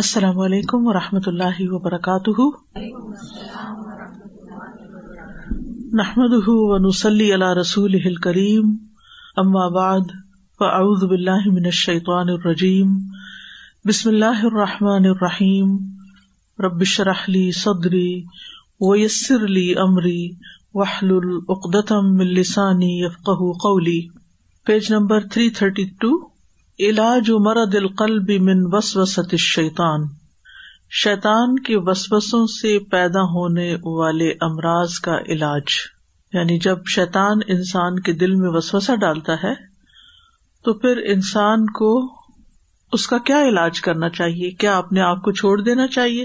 السلام علیکم و رحمۃ اللہ وبرکاتہ نحمد و نسلی علیہ رسول الشیطان الرجیم بسم اللہ الرحمٰن الرحیم ربش رحلی صدری ویسر علی عمری واہلقدم لسانی page number three thirty two علاج مرد القلب من ستی شیتان شیتان کے وسوسوں سے پیدا ہونے والے امراض کا علاج یعنی جب شیتان انسان کے دل میں وسوسا ڈالتا ہے تو پھر انسان کو اس کا کیا علاج کرنا چاہیے کیا اپنے آپ کو چھوڑ دینا چاہیے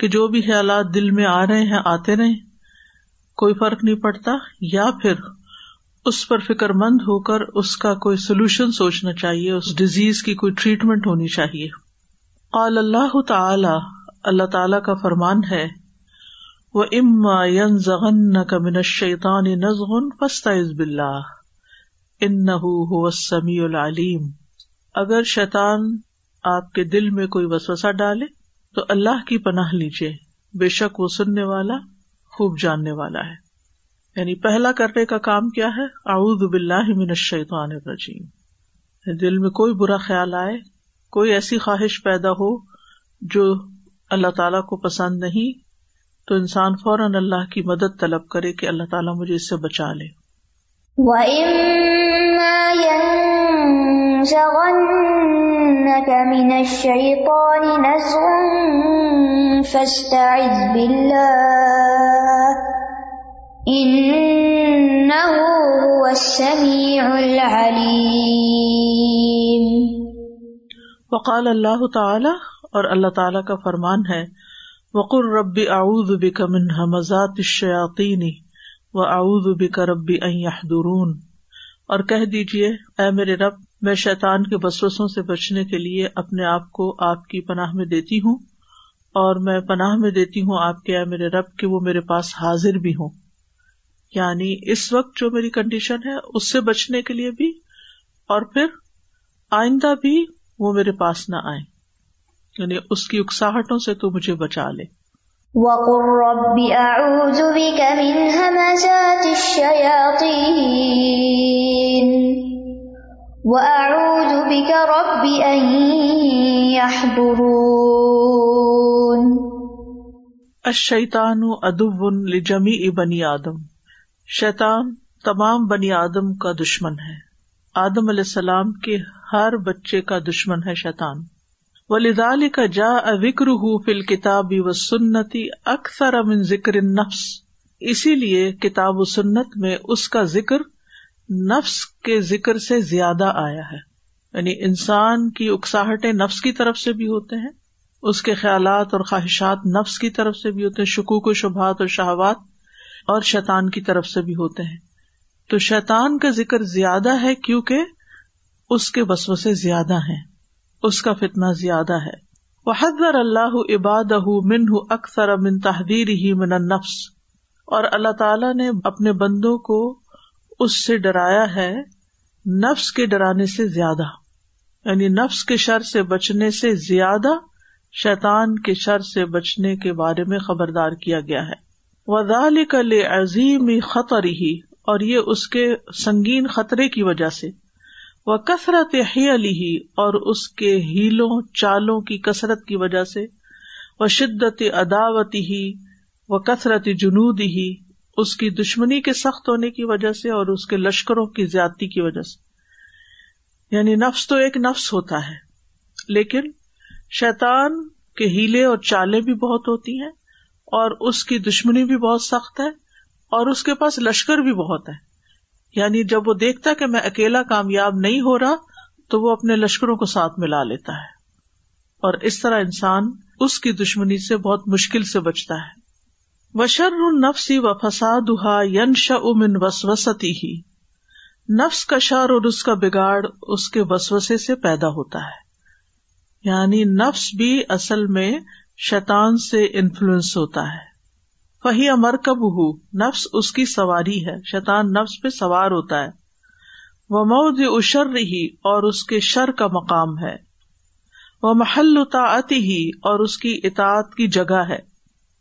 کہ جو بھی خیالات دل میں آ رہے ہیں آتے رہے کوئی فرق نہیں پڑتا یا پھر اس پر فکر مند ہو کر اس کا کوئی سولوشن سوچنا چاہیے اس ڈیزیز کی کوئی ٹریٹمنٹ ہونی چاہیے قال اللہ تعالی اللہ تعالی کا فرمان ہے وہ اما کا امین شیتان پستا ان سمی العلیم اگر شیطان آپ کے دل میں کوئی وسوسا ڈالے تو اللہ کی پناہ لیجیے بے شک وہ سننے والا خوب جاننے والا ہے یعنی پہلا کرنے کا کام کیا ہے اعوذ باللہ من الشیطان الرجیم یعنی دل میں کوئی برا خیال آئے کوئی ایسی خواہش پیدا ہو جو اللہ تعالیٰ کو پسند نہیں تو انسان فوراً اللہ کی مدد طلب کرے کہ اللہ تعالیٰ مجھے اس سے بچا لے وقال اللہ تعالی اور اللہ تعالی کا فرمان ہے وقر ربی آؤز الشیاطین و اعوذ بک ربی ان یحضرون اور کہہ دیجئے اے میرے رب میں شیطان کے بسوسوں سے بچنے کے لیے اپنے آپ کو آپ کی پناہ میں دیتی ہوں اور میں پناہ میں دیتی ہوں آپ کے اے میرے رب کہ وہ میرے پاس حاضر بھی ہوں یعنی اس وقت جو میری کنڈیشن ہے اس سے بچنے کے لیے بھی اور پھر آئندہ بھی وہ میرے پاس نہ آئے یعنی اس کی اکساہٹوں سے تو مجھے بچا لے و وَأَعُوذُ بِكَ رَبِّ روبی يَحْضُرُونَ الشَّيْطَانُ شیتانو لِجَمِيعِ بَنِي آدَمَ شیطان تمام بنی آدم کا دشمن ہے آدم علیہ السلام کے ہر بچے کا دشمن ہے شیطان و لدال کا جا ا وکر فل کتابی و سنتی اکثر امن ذکر نفس اسی لیے کتاب و سنت میں اس کا ذکر نفس کے ذکر سے زیادہ آیا ہے یعنی انسان کی اکساہٹیں نفس کی طرف سے بھی ہوتے ہیں اس کے خیالات اور خواہشات نفس کی طرف سے بھی ہوتے ہیں شکوک و شبہات اور شہوات اور شیطان کی طرف سے بھی ہوتے ہیں تو شیطان کا ذکر زیادہ ہے کیونکہ اس کے وسوسے زیادہ ہیں اس کا فتنا زیادہ ہے وحذر اللہ عباد ہُ منہ اکتر امن تحدیر ہی من نفس اور اللہ تعالی نے اپنے بندوں کو اس سے ڈرایا ہے نفس کے ڈرانے سے زیادہ یعنی نفس کے شر سے بچنے سے زیادہ شیطان کے شر سے بچنے کے بارے میں خبردار کیا گیا ہے وزال کل عظیم خطر ہی اور یہ اس کے سنگین خطرے کی وجہ سے وہ ہی علی ہی اور اس کے ہیلوں چالوں کی کثرت کی وجہ سے وہ شدت اداوتی ہی و کثرت جنوبی ہی اس کی دشمنی کے سخت ہونے کی وجہ سے اور اس کے لشکروں کی زیادتی کی وجہ سے یعنی نفس تو ایک نفس ہوتا ہے لیکن شیطان کے ہیلے اور چالیں بھی بہت ہوتی ہیں اور اس کی دشمنی بھی بہت سخت ہے اور اس کے پاس لشکر بھی بہت ہے یعنی جب وہ دیکھتا کہ میں اکیلا کامیاب نہیں ہو رہا تو وہ اپنے لشکروں کو ساتھ ملا لیتا ہے اور اس طرح انسان اس کی دشمنی سے بہت مشکل سے بچتا ہے وشر نفسی و فساد ین شسوستی ہی نفس کا شر اور اس کا بگاڑ اس کے وسوسے سے پیدا ہوتا ہے یعنی نفس بھی اصل میں شیطان سے انفلوئنس ہوتا ہے فہی امر کب نفس اس کی سواری ہے شیطان نفس پہ سوار ہوتا ہے وہ مود اشر ہی اور اس کے شر کا مقام ہے وہ محل ہی اور اس کی اطاعت کی جگہ ہے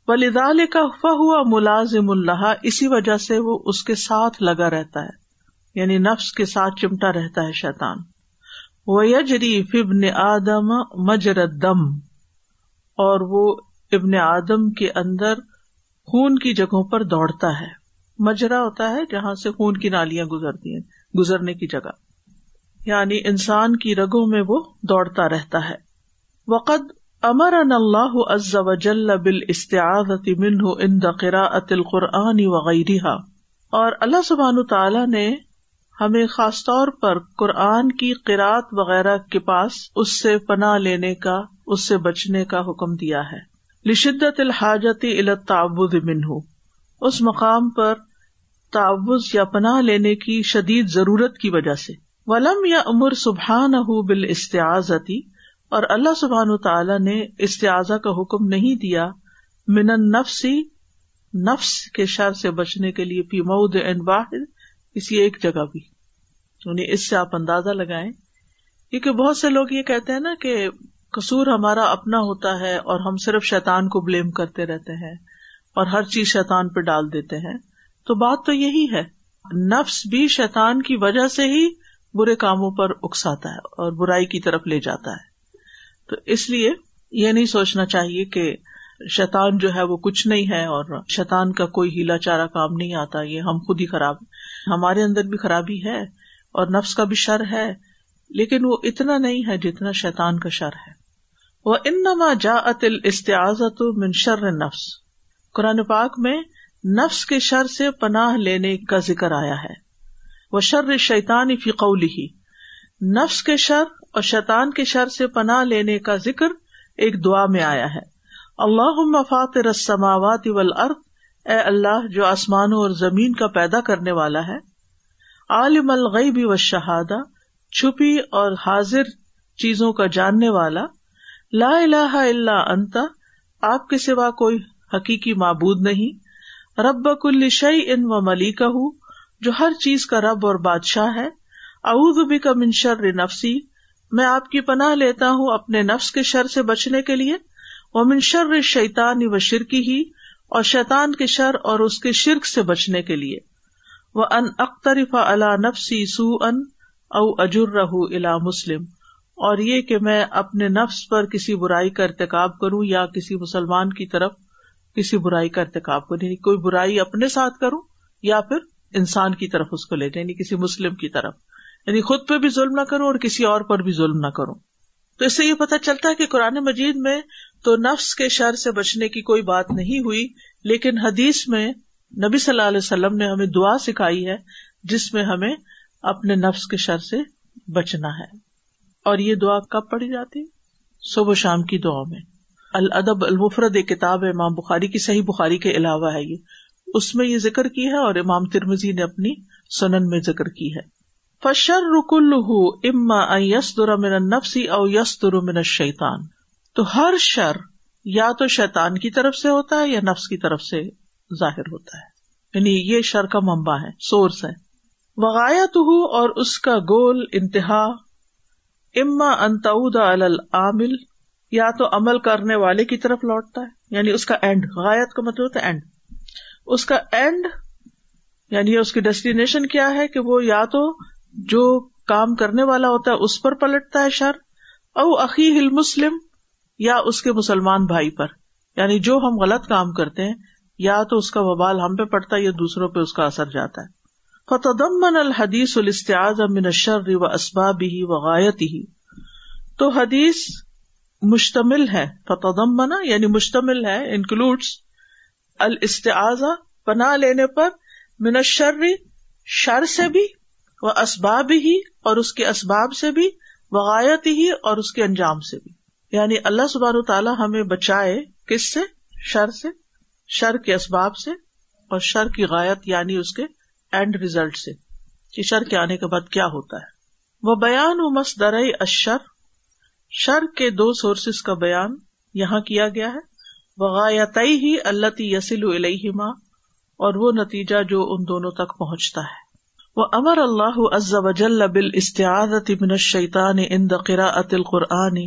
بلیدال کا ہوا ہوا ملازم اللہ اسی وجہ سے وہ اس کے ساتھ لگا رہتا ہے یعنی نفس کے ساتھ چمٹا رہتا ہے شیتان وہ یجری فبن آدم مجرد دم اور وہ ابن آدم کے اندر خون کی جگہوں پر دوڑتا ہے مجرا ہوتا ہے جہاں سے خون کی نالیاں گزرتی ہیں گزرنے کی جگہ یعنی انسان کی رگوں میں وہ دوڑتا رہتا ہے وقت امر ان اللہ عز و جل بل منہ ان دقرا اتل القرآن وغیرہ اور اللہ سبحان تعالی نے ہمیں خاص طور پر قرآن کی قرآت وغیرہ کے پاس اس سے پناہ لینے کا اس سے بچنے کا حکم دیا ہے لشدت الحاجت منہ اس مقام پر تعوض یا پناہ لینے کی شدید ضرورت کی وجہ سے ولم یا عمر سبحان بال استعزتی اور اللہ سبحان تعالی نے استعزا کا حکم نہیں دیا من نفسی نفس کے شر سے بچنے کے لیے پی مود ان واحد کسی ایک جگہ بھی انہیں یعنی اس سے آپ اندازہ لگائے کیونکہ بہت سے لوگ یہ کہتے ہیں نا کہ قصور ہمارا اپنا ہوتا ہے اور ہم صرف شیتان کو بلیم کرتے رہتے ہیں اور ہر چیز شیتان پہ ڈال دیتے ہیں تو بات تو یہی ہے نفس بھی شیطان کی وجہ سے ہی برے کاموں پر اکساتا ہے اور برائی کی طرف لے جاتا ہے تو اس لیے یہ نہیں سوچنا چاہیے کہ شیتان جو ہے وہ کچھ نہیں ہے اور شیتان کا کوئی ہیلا چارا کام نہیں آتا یہ ہم خود ہی خراب ہمارے اندر بھی خرابی ہے اور نفس کا بھی شر ہے لیکن وہ اتنا نہیں ہے جتنا شیتان کا شر ہے وہ انما جا اتل استعزت من شر نفس قرآن پاک میں نفس کے شر سے پناہ لینے کا ذکر آیا ہے وہ شر شیتان قولی ہی نفس کے شر اور شیطان کے شر سے پناہ لینے کا ذکر ایک دعا میں آیا ہے اللہ فاطر السماوات ارد اے اللہ جو آسمانوں اور زمین کا پیدا کرنے والا ہے عالم الغیب و شہادہ چھپی اور حاضر چیزوں کا جاننے والا لا الہ اللہ انتا آپ کے سوا کوئی حقیقی معبود نہیں رب کل شعی ان و ملی ہوں جو ہر چیز کا رب اور بادشاہ ہے اعوذ بک منشر نفسی میں آپ کی پناہ لیتا ہوں اپنے نفس کے شر سے بچنے کے لیے من منشر شیتان و شرکی ہی اور شیطان کے شر اور اس کے شرک سے بچنے کے لیے وہ ان اخترف اللہ نفسی سو ان او رہ الا مسلم اور یہ کہ میں اپنے نفس پر کسی برائی کا ارتقاب کروں یا کسی مسلمان کی طرف کسی برائی کا ارتقاب کروں یعنی کوئی برائی اپنے ساتھ کروں یا پھر انسان کی طرف اس کو لے جائیں یعنی کسی مسلم کی طرف یعنی خود پہ بھی ظلم نہ کروں اور کسی اور پر بھی ظلم نہ کروں تو اس سے یہ پتہ چلتا ہے کہ قرآن مجید میں تو نفس کے شر سے بچنے کی کوئی بات نہیں ہوئی لیکن حدیث میں نبی صلی اللہ علیہ وسلم نے ہمیں دعا سکھائی ہے جس میں ہمیں اپنے نفس کے شر سے بچنا ہے اور یہ دعا کب پڑی جاتی صبح شام کی دعا میں الادب المفرد ایک کتاب امام بخاری کی صحیح بخاری کے علاوہ ہے یہ اس میں یہ ذکر کی ہے اور امام ترمزی نے اپنی سنن میں ذکر کی ہے فشر رک الح یس من النفسی او یس من شیتان تو ہر شر یا تو شیتان کی طرف سے ہوتا ہے یا نفس کی طرف سے ظاہر ہوتا ہے یعنی یہ شر کا ممبا ہے سورس ہے وغایات اور اس کا گول انتہا اما انتعود العامل یا تو عمل کرنے والے کی طرف لوٹتا ہے یعنی اس کا اینڈ غائت کا مطلب اینڈ اس کا اینڈ یعنی اس کی ڈیسٹینیشن کیا ہے کہ وہ یا تو جو کام کرنے والا ہوتا ہے اس پر پلٹتا ہے شر او عقی ہل مسلم یا اس کے مسلمان بھائی پر یعنی جو ہم غلط کام کرتے ہیں یا تو اس کا وبال ہم پہ پڑتا ہے یا دوسروں پہ اس کا اثر جاتا ہے فتدمن الحدیث الاستعاذ من الشر و اسبابه و غایته تو حدیث مشتمل ہے فتدمن یعنی مشتمل ہے انکلوڈس الاستعاذ پناہ لینے پر من الشر شر سے بھی و اسباب ہی اور اس کے اسباب سے بھی وغایت ہی اور اس کے انجام سے بھی یعنی اللہ سبحانہ و تعالیٰ ہمیں بچائے کس سے شر سے شر کے اسباب سے اور شر کی غایت یعنی اس کے اینڈ ریزلٹ سے کہ شر کے آنے کے بعد کیا ہوتا ہے وہ بیان مس درع اشر شر کے دو سورسز کا بیان یہاں کیا گیا ہے بغا ہی اللہ یسل علیہ اور وہ نتیجہ جو ان دونوں تک پہنچتا ہے وہ امر اللہ عز بال استعاد دقرا ات القرآن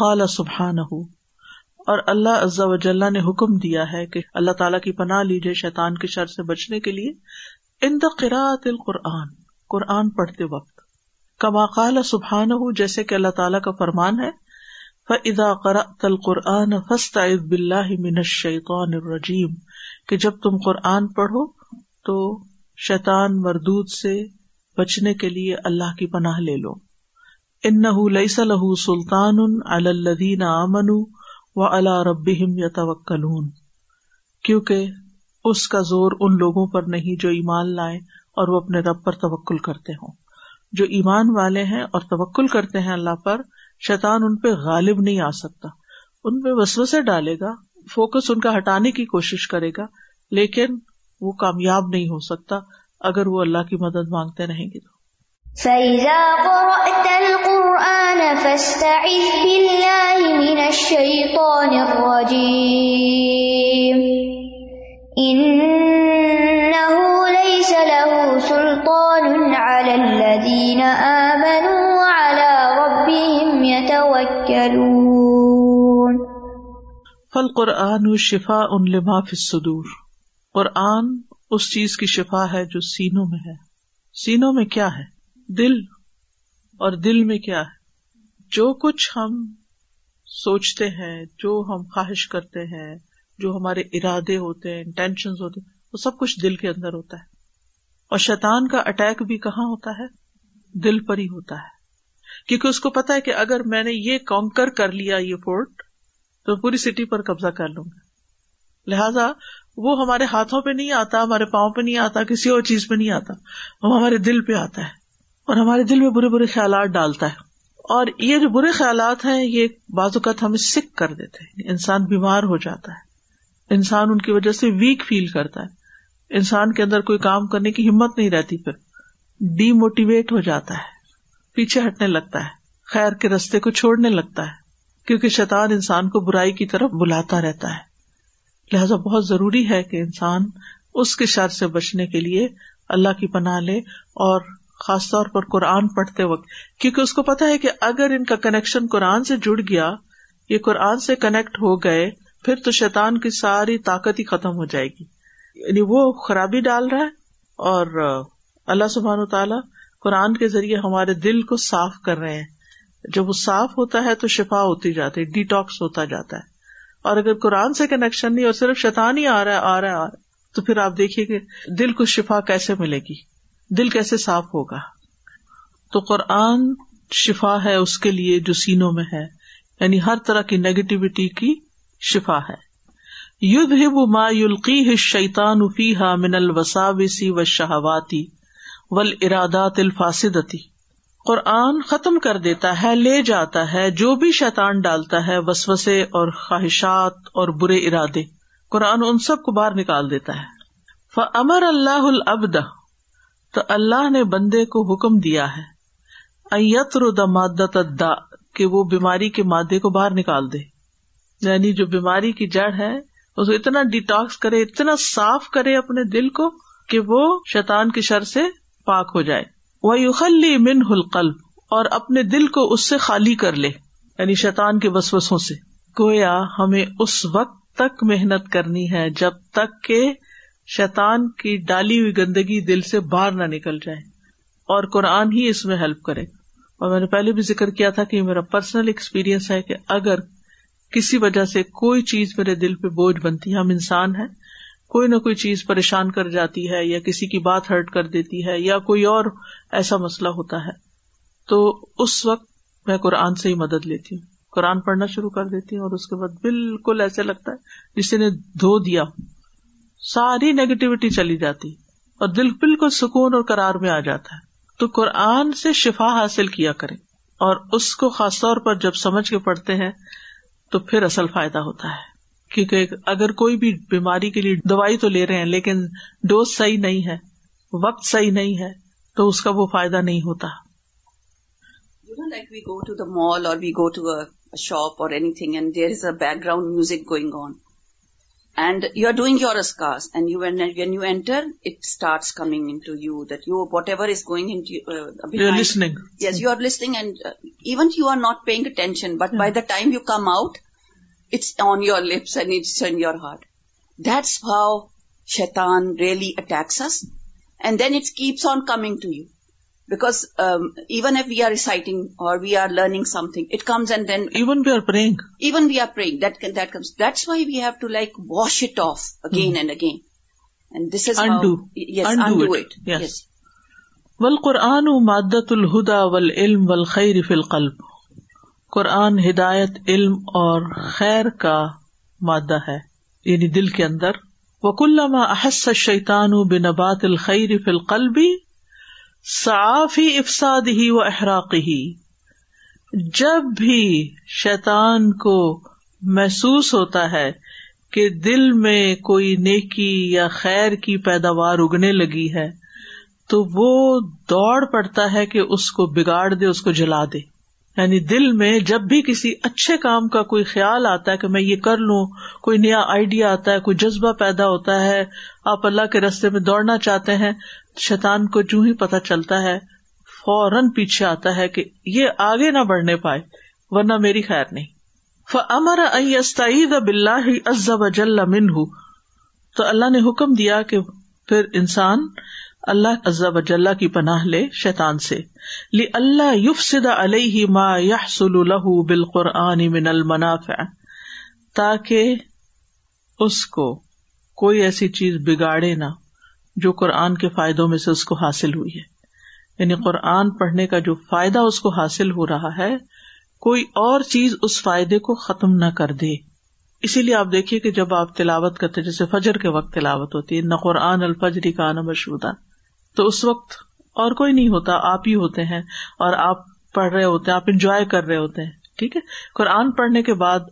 قال سبحان ہو اور اللہ عزا وجل نے حکم دیا ہے کہ اللہ تعالیٰ کی پناہ لیجیے شیطان کے شر سے بچنے کے لیے ان دا قرا القرآن قرآن پڑھتے وقت کما قال سبحان جیسے کہ اللہ تعالیٰ کا فرمان ہے فدا قرا قرآن کہ جب تم قرآن پڑھو تو شیطان مردود سے بچنے کے لیے اللہ کی پناہ لے لو انہ سلطان الدین امن و الا رب یا توکل کیونکہ اس کا زور ان لوگوں پر نہیں جو ایمان لائے اور وہ اپنے رب پر توکل کرتے ہوں جو ایمان والے ہیں اور توکل کرتے ہیں اللہ پر شیطان ان پہ غالب نہیں آ سکتا ان پہ وسوسے ڈالے گا فوکس ان کا ہٹانے کی کوشش کرے گا لیکن وہ کامیاب نہیں ہو سکتا اگر وہ اللہ کی مدد مانگتے رہیں گے تو فل قرآن شفا ان لما فصور اور قرآن اس چیز کی شفا ہے جو سینوں میں ہے سینوں میں کیا ہے دل اور دل میں کیا ہے جو کچھ ہم سوچتے ہیں جو ہم خواہش کرتے ہیں جو ہمارے ارادے ہوتے ہیں انٹینشن ہوتے ہیں وہ سب کچھ دل کے اندر ہوتا ہے اور شیطان کا اٹیک بھی کہاں ہوتا ہے دل پر ہی ہوتا ہے کیونکہ اس کو پتا ہے کہ اگر میں نے یہ کانکر کر لیا یہ فورٹ تو پوری سٹی پر قبضہ کر لوں گا لہذا وہ ہمارے ہاتھوں پہ نہیں آتا ہمارے پاؤں پہ نہیں آتا کسی اور چیز پہ نہیں آتا وہ ہمارے دل پہ آتا ہے اور ہمارے دل میں برے برے خیالات ڈالتا ہے اور یہ جو برے خیالات ہیں یہ بعض اوقات ہمیں سکھ کر دیتے ہیں انسان بیمار ہو جاتا ہے انسان ان کی وجہ سے ویک فیل کرتا ہے انسان کے اندر کوئی کام کرنے کی ہمت نہیں رہتی پھر ڈی موٹیویٹ ہو جاتا ہے پیچھے ہٹنے لگتا ہے خیر کے رستے کو چھوڑنے لگتا ہے کیونکہ شیطان انسان کو برائی کی طرف بلاتا رہتا ہے لہذا بہت ضروری ہے کہ انسان اس کے شر سے بچنے کے لیے اللہ کی پناہ لے اور خاص طور پر قرآن پڑھتے وقت کیونکہ اس کو پتا ہے کہ اگر ان کا کنیکشن قرآن سے جڑ گیا یہ قرآن سے کنیکٹ ہو گئے پھر تو شیتان کی ساری طاقت ہی ختم ہو جائے گی یعنی وہ خرابی ڈال رہا ہے اور اللہ سبحان تعالیٰ قرآن کے ذریعے ہمارے دل کو صاف کر رہے ہیں جب وہ صاف ہوتا ہے تو شفا ہوتی جاتی ہے ڈی ٹاکس ہوتا جاتا ہے اور اگر قرآن سے کنیکشن نہیں اور صرف شیطان ہی آ رہا ہے ہے ہے آ آ رہا رہا تو پھر آپ دیکھیے کہ دل کو شفا کیسے ملے گی دل کیسے صاف ہوگا تو قرآن شفا ہے اس کے لیے جو سینوں میں ہے یعنی ہر طرح کی نیگیٹیوٹی کی شفا ہے یدھ ما یلقی شیتان افی من الوساوسی و شہواتی ول ارادات الفاصدتی قرآن ختم کر دیتا ہے لے جاتا ہے جو بھی شیتان ڈالتا ہے وسوسے اور خواہشات اور برے ارادے قرآن ان سب کو باہر نکال دیتا ہے فمر اللہ العبد تو اللہ نے بندے کو حکم دیا ہے ایت اتردماد کہ وہ بیماری کے مادے کو باہر نکال دے یعنی جو بیماری کی جڑ ہے اسے اتنا ڈیٹاکس کرے اتنا صاف کرے اپنے دل کو کہ وہ شیتان کی شر سے پاک ہو جائے وہ یوخلی من القلب اور اپنے دل کو اس سے خالی کر لے یعنی شیتان کے بس وسوں سے گویا ہمیں اس وقت تک محنت کرنی ہے جب تک کہ شیطان کی ڈالی ہوئی گندگی دل سے باہر نہ نکل جائے اور قرآن ہی اس میں ہیلپ کرے اور میں نے پہلے بھی ذکر کیا تھا کہ میرا پرسنل ایکسپیرئنس ہے کہ اگر کسی وجہ سے کوئی چیز میرے دل پہ بوجھ بنتی ہے ہم انسان ہیں کوئی نہ کوئی چیز پریشان کر جاتی ہے یا کسی کی بات ہرٹ کر دیتی ہے یا کوئی اور ایسا مسئلہ ہوتا ہے تو اس وقت میں قرآن سے ہی مدد لیتی ہوں قرآن پڑھنا شروع کر دیتی ہوں اور اس کے بعد بالکل ایسے لگتا ہے جسے نے دھو دیا ساری نیگیٹوٹی چلی جاتی اور دل بالکل سکون اور کرار میں آ جاتا ہے تو قرآن سے شفا حاصل کیا کریں اور اس کو خاص طور پر جب سمجھ کے پڑھتے ہیں تو پھر اصل فائدہ ہوتا ہے کیونکہ اگر کوئی بھی بیماری کے لیے دوائی تو لے رہے ہیں لیکن ڈوز صحیح نہیں ہے وقت صحیح نہیں ہے تو اس کا وہ فائدہ نہیں ہوتا like we go to the mall اور وی گو ٹو شاپ اور background music going on And you're doing your askars, and you, when you enter, it starts coming into you that you, whatever is going into uh, behind. You're listening. Yes, you're listening, and uh, even you are not paying attention, but by the time you come out, it's on your lips and it's in your heart. That's how Shaitan really attacks us, and then it keeps on coming to you. Because even if we آرٹنگ even we آرگ comes wash eighteen and اگینڈ will قرآن و مادت الہدا و العلم و خیر فلقلب قرآن ہدایت علم اور خیر کا مادہ ہے یعنی دل کے اندر وک اللہ احس شیتان بنبات الخیر رف القلبی صاف افساد ہی و احراق ہی جب بھی شیطان کو محسوس ہوتا ہے کہ دل میں کوئی نیکی یا خیر کی پیداوار اگنے لگی ہے تو وہ دوڑ پڑتا ہے کہ اس کو بگاڑ دے اس کو جلا دے یعنی دل میں جب بھی کسی اچھے کام کا کوئی خیال آتا ہے کہ میں یہ کر لوں کوئی نیا آئیڈیا آتا ہے کوئی جذبہ پیدا ہوتا ہے آپ اللہ کے رستے میں دوڑنا چاہتے ہیں شیتان کو جو ہی پتہ چلتا ہے فوراً پیچھے آتا ہے کہ یہ آگے نہ بڑھنے پائے ورنہ میری خیر نہیں دا بل عزب من ہوں تو اللہ نے حکم دیا کہ پھر انسان اللہ عزب کی پناہ لے شیتان سے لی اللہ یوف سدا علیہ ما یا قرآن من المنافع تاکہ اس کو کوئی ایسی چیز بگاڑے نہ جو قرآن کے فائدوں میں سے اس کو حاصل ہوئی ہے یعنی قرآن پڑھنے کا جو فائدہ اس کو حاصل ہو رہا ہے کوئی اور چیز اس فائدے کو ختم نہ کر دے اسی لیے آپ دیکھیے کہ جب آپ تلاوت کرتے جیسے فجر کے وقت تلاوت ہوتی ہے نہ قرآن الفجری کا نہ مشہور تو اس وقت اور کوئی نہیں ہوتا آپ ہی ہوتے ہیں اور آپ پڑھ رہے ہوتے ہیں آپ انجوائے کر رہے ہوتے ہیں ٹھیک ہے قرآن پڑھنے کے بعد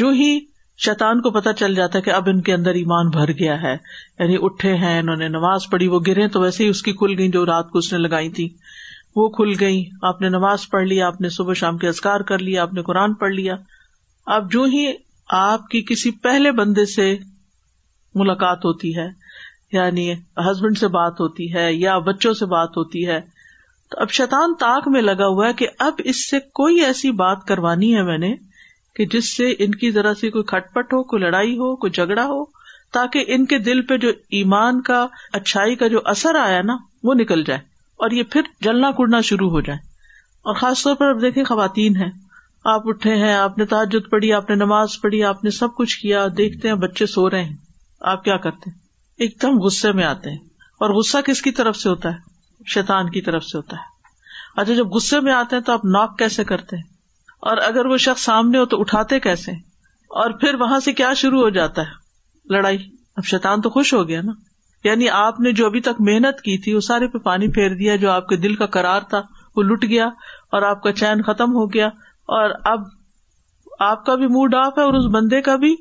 جو ہی شیطان کو پتا چل جاتا ہے کہ اب ان کے اندر ایمان بھر گیا ہے یعنی اٹھے ہیں انہوں نے نماز پڑھی وہ گرے تو ویسے ہی اس کی کھل گئی جو رات کو اس نے لگائی تھی وہ کھل گئی آپ نے نماز پڑھ لی آپ نے صبح شام کے ازکار کر لیا آپ نے قرآن پڑھ لیا اب جو ہی آپ کی کسی پہلے بندے سے ملاقات ہوتی ہے یعنی ہسبینڈ سے بات ہوتی ہے یا بچوں سے بات ہوتی ہے تو اب شیتان تاک میں لگا ہوا ہے کہ اب اس سے کوئی ایسی بات کروانی ہے میں نے کہ جس سے ان کی ذرا سی کوئی کھٹ پٹ ہو کوئی لڑائی ہو کوئی جھگڑا ہو تاکہ ان کے دل پہ جو ایمان کا اچھائی کا جو اثر آیا نا وہ نکل جائے اور یہ پھر جلنا کڑنا شروع ہو جائے اور خاص طور پر اب دیکھیں خواتین ہیں آپ اٹھے ہیں آپ نے تعجد پڑھی آپ نے نماز پڑھی آپ نے سب کچھ کیا دیکھتے ہیں بچے سو رہے ہیں آپ کیا کرتے ہیں ایک دم غصے میں آتے ہیں اور غصہ کس کی طرف سے ہوتا ہے شیطان کی طرف سے ہوتا ہے اچھا جب غصے میں آتے ہیں تو آپ ناک کیسے کرتے ہیں اور اگر وہ شخص سامنے ہو تو اٹھاتے کیسے اور پھر وہاں سے کیا شروع ہو جاتا ہے لڑائی اب شیطان تو خوش ہو گیا نا یعنی آپ نے جو ابھی تک محنت کی تھی وہ سارے پہ پانی پھیر دیا جو آپ کے دل کا کرار تھا وہ لٹ گیا اور آپ کا چین ختم ہو گیا اور اب آپ کا بھی موڈ آف ہے اور اس بندے کا بھی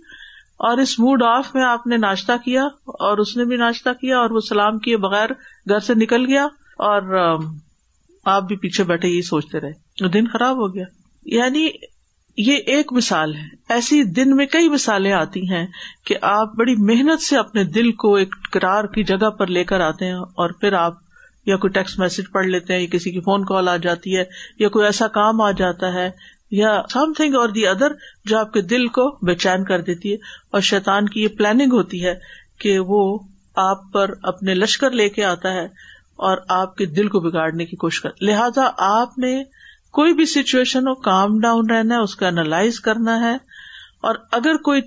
اور اس موڈ آف میں آپ نے ناشتہ کیا اور اس نے بھی ناشتہ کیا اور وہ سلام کیے بغیر گھر سے نکل گیا اور آپ بھی پیچھے بیٹھے یہ سوچتے رہے وہ دن خراب ہو گیا یعنی یہ ایک مثال ہے ایسی دن میں کئی مثالیں آتی ہیں کہ آپ بڑی محنت سے اپنے دل کو ایک کرار کی جگہ پر لے کر آتے ہیں اور پھر آپ یا کوئی ٹیکسٹ میسج پڑھ لیتے ہیں یا کسی کی فون کال آ جاتی ہے یا کوئی ایسا کام آ جاتا ہے یا سم تھنگ اور دی ادر جو آپ کے دل کو بے چین کر دیتی ہے اور شیطان کی یہ پلاننگ ہوتی ہے کہ وہ آپ پر اپنے لشکر لے کے آتا ہے اور آپ کے دل کو بگاڑنے کی کوشش کر لہذا آپ نے کوئی بھی سچویشن ہو کام ڈاؤن رہنا ہے اس کا انالائز کرنا ہے اور اگر کوئی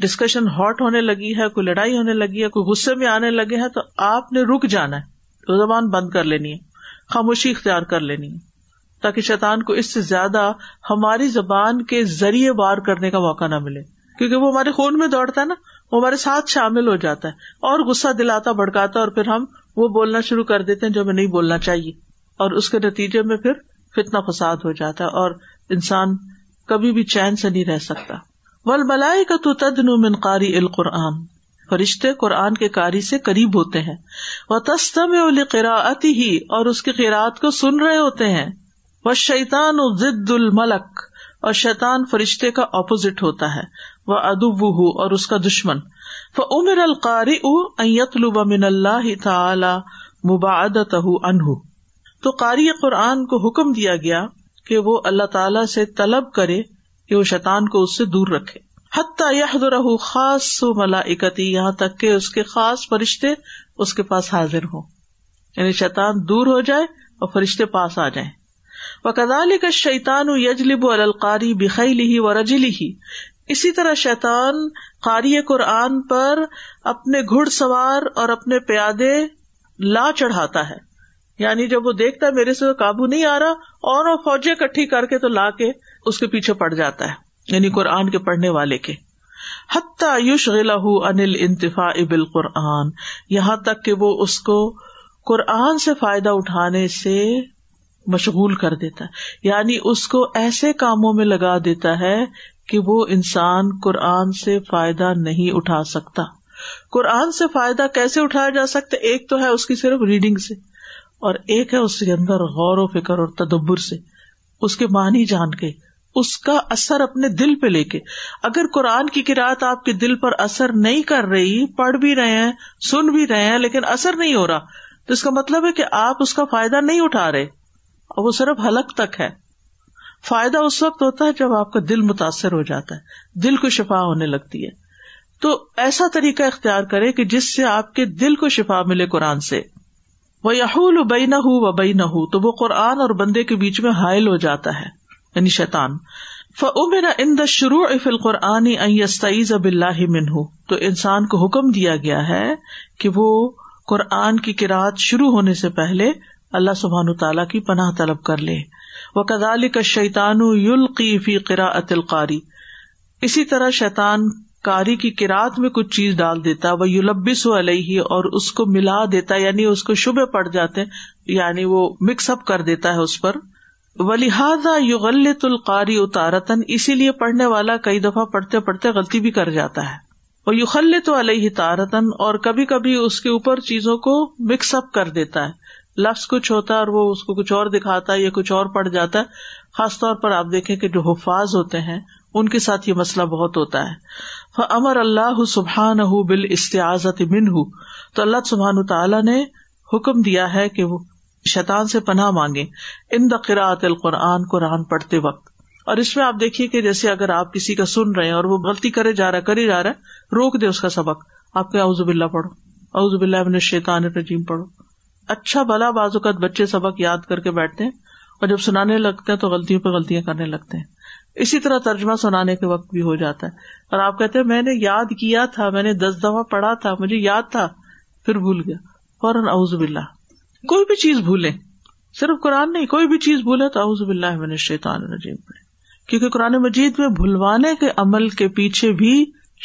ڈسکشن ہاٹ ہونے لگی ہے کوئی لڑائی ہونے لگی ہے کوئی غصے میں آنے لگے ہیں تو آپ نے رک جانا ہے زبان بند کر لینی ہے خاموشی اختیار کر لینی ہے تاکہ شیطان کو اس سے زیادہ ہماری زبان کے ذریعے بار کرنے کا موقع نہ ملے کیونکہ وہ ہمارے خون میں دوڑتا ہے نا وہ ہمارے ساتھ شامل ہو جاتا ہے اور غصہ دلاتا بھڑکاتا اور پھر ہم وہ بولنا شروع کر دیتے ہیں جو ہمیں نہیں بولنا چاہیے اور اس کے نتیجے میں پھر فتنا فساد ہو جاتا ہے اور انسان کبھی بھی چین سے نہیں رہ سکتا ول بلائی کا تو تدن من قاری القرآن فرشتے قرآن کے قاری سے قریب ہوتے ہیں وہ تستم ہی اور اس کی کو سن رہے ہوتے ہیں وہ شیطان الملک اور شیطان فرشتے کا اپوزٹ ہوتا ہے وہ ادب اور اس کا دشمن وہ عمر القاری او ایت اللہ تعالی مبادت انہوں تو قاری قرآن کو حکم دیا گیا کہ وہ اللہ تعالی سے طلب کرے کہ وہ شیطان کو اس سے دور رکھے حتیٰ یہ خاص سو ملاکتی یہاں تک کہ اس کے خاص فرشتے اس کے پاس حاضر ہوں یعنی شیطان دور ہو جائے اور فرشتے پاس آ جائیں وہ کدال کا شیطان و یجلب القاری بخی لی و رجلی ہی اسی طرح شیطان قاری قرآن پر اپنے گھڑ سوار اور اپنے پیادے لا چڑھاتا ہے یعنی جب وہ دیکھتا ہے میرے سے قابو نہیں آ رہا اور وہ فوجیں اکٹھی کر کے تو لا کے اس کے پیچھے پڑ جاتا ہے یعنی قرآن کے پڑھنے والے کے حتیٰ انتفا ابل قرآن یہاں تک کہ وہ اس کو قرآن سے فائدہ اٹھانے سے مشغول کر دیتا ہے یعنی اس کو ایسے کاموں میں لگا دیتا ہے کہ وہ انسان قرآن سے فائدہ نہیں اٹھا سکتا قرآن سے فائدہ کیسے اٹھایا جا سکتا ایک تو ہے اس کی صرف ریڈنگ سے اور ایک ہے اس کے اندر غور و فکر اور تدبر سے اس کے معنی جان کے اس کا اثر اپنے دل پہ لے کے اگر قرآن کی کراط آپ کے دل پر اثر نہیں کر رہی پڑھ بھی رہے ہیں سن بھی رہے ہیں لیکن اثر نہیں ہو رہا تو اس کا مطلب ہے کہ آپ اس کا فائدہ نہیں اٹھا رہے اور وہ صرف حلق تک ہے فائدہ اس وقت ہوتا ہے جب آپ کا دل متاثر ہو جاتا ہے دل کو شفا ہونے لگتی ہے تو ایسا طریقہ اختیار کرے کہ جس سے آپ کے دل کو شفا ملے قرآن سے وہ یحول بئی نہ ہو بئی نہ ہو تو وہ قرآن اور بندے کے بیچ میں حائل ہو جاتا ہے یعنی ان شروع اب اللہ تو انسان کو حکم دیا گیا ہے کہ وہ قرآن کی کراط شروع ہونے سے پہلے اللہ سبحان تعالیٰ کی پناہ طلب کر لے وہ کدال کا یلقی قرا شیتانت القاری اسی طرح شیطان کاری کی کراط میں کچھ چیز ڈال دیتا ہے وہ یولبس و علیہ ہی اور اس کو ملا دیتا یعنی اس کو شبے پڑ جاتے یعنی وہ مکس اپ کر دیتا ہے اس پر و لذا القاری اتارتن اسی لیے پڑھنے والا کئی دفعہ پڑھتے پڑھتے غلطی بھی کر جاتا ہے وہ یوغل تو تارتن اور کبھی کبھی اس کے اوپر چیزوں کو مکس اپ کر دیتا ہے لفظ کچھ ہوتا ہے اور وہ اس کو کچھ اور دکھاتا ہے یا کچھ اور پڑ جاتا ہے خاص طور پر آپ دیکھیں کہ جو حفاظ ہوتے ہیں ان کے ساتھ یہ مسئلہ بہت ہوتا ہے امر اللہ سبحان بال استعزت من ہُ تو اللہ سبحان تعالیٰ نے حکم دیا ہے کہ وہ شیطان سے پناہ مانگے ان قراعت القرآن قرآن پڑھتے وقت اور اس میں آپ دیکھیے کہ جیسے اگر آپ کسی کا سن رہے ہیں اور وہ غلطی کرے جا رہا کری جا رہا ہے روک دے اس کا سبق آپ کے اعوذ اللہ پڑھو باللہ ابن شیطان الرجیم پڑھو اچھا بعض اوقات بچے سبق یاد کر کے بیٹھتے ہیں اور جب سنانے لگتے ہیں تو غلطیوں پہ غلطیاں کرنے لگتے ہیں اسی طرح ترجمہ سنانے کے وقت بھی ہو جاتا ہے اور آپ کہتے میں نے یاد کیا تھا میں نے دس دفعہ پڑھا تھا مجھے یاد تھا پھر بھول گیا فوراً اعوذ بلّہ کوئی بھی چیز بھولے صرف قرآن نہیں کوئی بھی چیز بھولے تو اعوذ باللہ میں نے شیتان پڑھے کیونکہ قرآن مجید میں بھولوانے کے عمل کے پیچھے بھی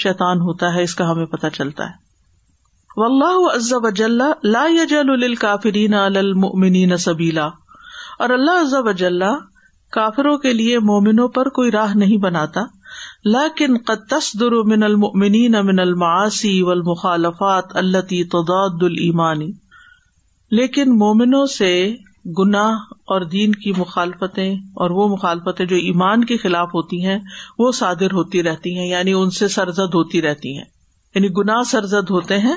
شیتان ہوتا ہے اس کا ہمیں پتہ چلتا ہے اللہ عزب اجلّہ للکافرین علی کافرین سبیلا اور اللہ عزب اجلح کافروں کے لیے مومنوں پر کوئی راہ نہیں بناتا لیکن قطص درمنی من الماسی والمخالفات اللہ تضاد المانی لیکن مومنوں سے گناہ اور دین کی مخالفتیں اور وہ مخالفتیں جو ایمان کے خلاف ہوتی ہیں وہ صادر ہوتی رہتی ہیں یعنی ان سے سرزد ہوتی رہتی ہیں یعنی گناہ سرزد ہوتے ہیں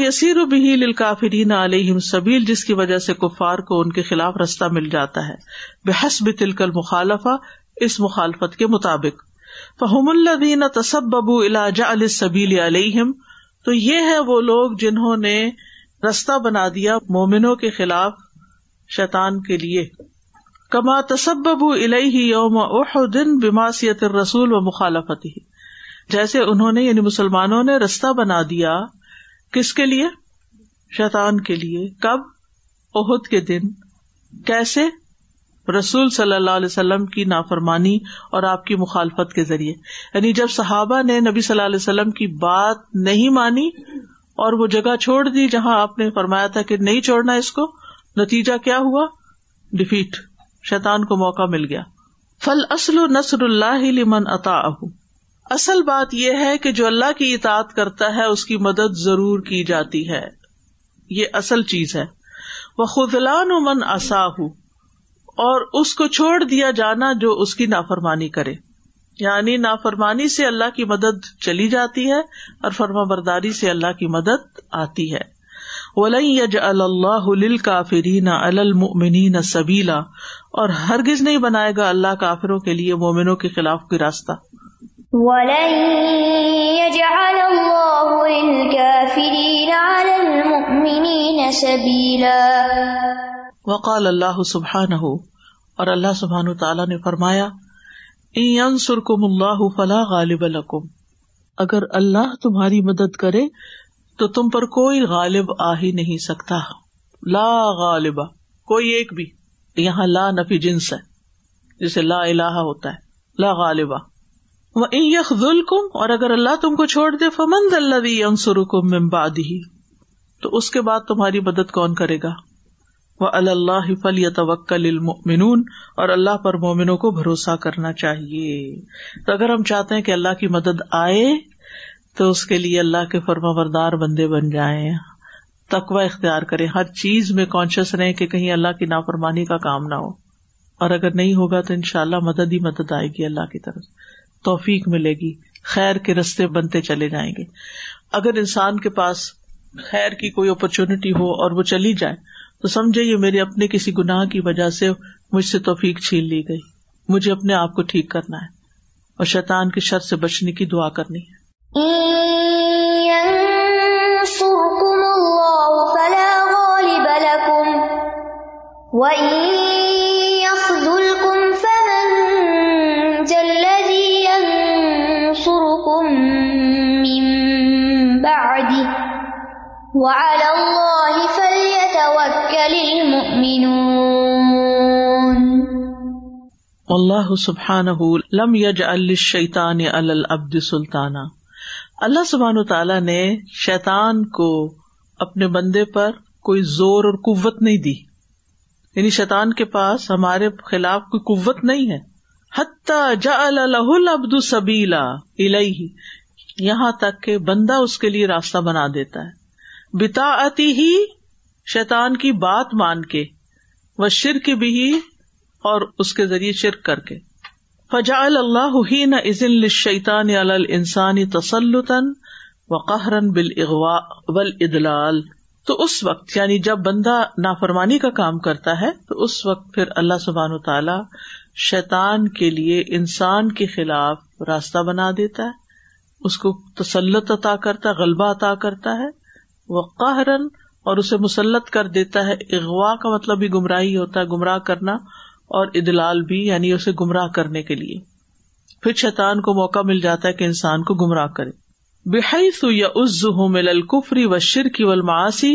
یسیر بھی لافرین علیہم سبیل جس کی وجہ سے کفار کو ان کے خلاف رستہ مل جاتا ہے بحس بلکل مخالف اس مخالفت کے مطابق فہم الین تصب ببو الاجا السبیل علیہم تو یہ ہے وہ لوگ جنہوں نے رستہ بنا دیا مومنوں کے خلاف شیطان کے لیے کما تصب الیہ یوم اوہ دن الرسول رسول و مخالفت ہی جیسے انہوں نے یعنی مسلمانوں نے رستہ بنا دیا کس کے لیے شیطان کے لیے کب عہد کے دن کیسے رسول صلی اللہ علیہ وسلم کی نافرمانی اور آپ کی مخالفت کے ذریعے یعنی جب صحابہ نے نبی صلی اللہ علیہ وسلم کی بات نہیں مانی اور وہ جگہ چھوڑ دی جہاں آپ نے فرمایا تھا کہ نہیں چھوڑنا اس کو نتیجہ کیا ہوا ڈیفیٹ شیطان کو موقع مل گیا فل اسل و نصر اللہ لمن عطا اصل بات یہ ہے کہ جو اللہ کی اطاعت کرتا ہے اس کی مدد ضرور کی جاتی ہے یہ اصل چیز ہے وہ خزلان اور اس کو چھوڑ دیا جانا جو اس کی نافرمانی کرے یعنی نافرمانی سے اللہ کی مدد چلی جاتی ہے اور فرما برداری سے اللہ کی مدد آتی ہے اللہ کافری نہ نہ سبیلا اور ہرگز نہیں بنائے گا اللہ کافروں کے لیے مومنوں کے خلاف کوئی راستہ وقال اللہ سبحان ہو اور اللہ سبحان تعالیٰ نے فرمایا فلاح غالب القم اگر اللہ تمہاری مدد کرے تو تم پر کوئی غالب آ ہی نہیں سکتا لا غالبا کوئی ایک بھی یہاں لا نفی جنس ہے جسے لا اللہ ہوتا ہے لا غالبا کم اور اگر اللہ تم کو چھوڑ دے فمند اللہ ممباد ہی تو اس کے بعد تمہاری مدد کون کرے گا وہ اللہ اور اللہ پر مومنوں کو بھروسہ کرنا چاہیے تو اگر ہم چاہتے ہیں کہ اللہ کی مدد آئے تو اس کے لیے اللہ کے فرما بردار بندے بن جائیں تکوا اختیار کرے ہر چیز میں کانشیس رہے کہ کہیں اللہ کی نافرمانی کا کام نہ ہو اور اگر نہیں ہوگا تو ان شاء اللہ مدد ہی مدد آئے گی اللہ کی طرف توفیق ملے گی خیر کے رستے بنتے چلے جائیں گے اگر انسان کے پاس خیر کی کوئی اپرچونٹی ہو اور وہ چلی جائے تو سمجھے یہ میرے اپنے کسی گناہ کی وجہ سے مجھ سے توفیق چھین لی گئی مجھے اپنے آپ کو ٹھیک کرنا ہے اور شیطان کی شرط سے بچنے کی دعا کرنی ہے اللہ سبحان العبد سلطانہ اللہ سبحان نے شیطان کو اپنے بندے پر کوئی زور اور قوت نہیں دی یعنی شیطان کے پاس ہمارے خلاف کوئی قوت نہیں ہے حتی جا له العبد سبیلا الہی یہاں تک کہ بندہ اس کے لیے راستہ بنا دیتا ہے بتا آتی ہی شیطان کی بات مان کے وہ شرک بھی ہی اور اس کے ذریعے شرک کر کے فجا اللہ نہ عزن شیتان السانی تسلطن و قہرن بال اغوا ادلال تو اس وقت یعنی جب بندہ نافرمانی کا کام کرتا ہے تو اس وقت پھر اللہ سبحان و تعالی شیطان کے لیے انسان کے خلاف راستہ بنا دیتا ہے اس کو تسلط عطا کرتا ہے غلبہ عطا کرتا ہے وہ قہرن اور اسے مسلط کر دیتا ہے اغوا کا مطلب بھی گمراہی ہوتا ہے گمراہ کرنا اور ادلال بھی یعنی اسے گمراہ کرنے کے لیے پھر شیطان کو موقع مل جاتا ہے کہ انسان کو گمراہ کرے ہوں سل کفری و شرکی الماسی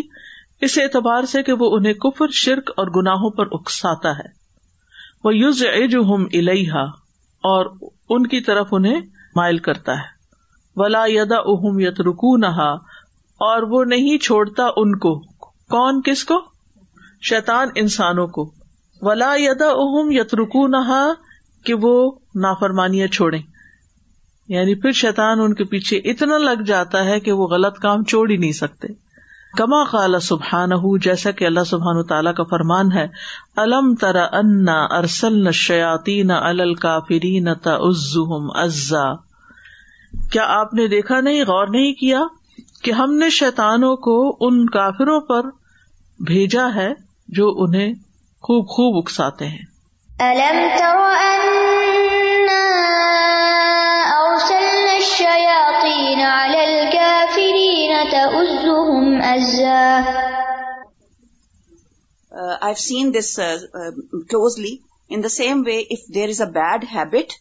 اس اعتبار سے کہ وہ انہیں کفر شرک اور گناہوں پر اکساتا ہے وہ یوز ایجم انہیں مائل کرتا ہے ولا یدا اہم یت رکو نہا اور وہ نہیں چھوڑتا ان کو کون کس کو شیتان انسانوں کو ولا یدا اہم یت رکو کہ وہ نافرمانیاں چھوڑے یعنی پھر شیتان ان کے پیچھے اتنا لگ جاتا ہے کہ وہ غلط کام چھوڑ ہی نہیں سکتے کما خالہ سبحان جیسا کہ اللہ سبحان تعالیٰ کا فرمان ہے الم ترا انا ارسل نہ شیاتی نہ الل نہ ن ازا کیا آپ نے دیکھا نہیں غور نہیں کیا کہ ہم نے شیتانوں کو ان کافروں پر بھیجا ہے جو انہیں خوب خوب اکساتے ہیں in the same way if there is a bad habit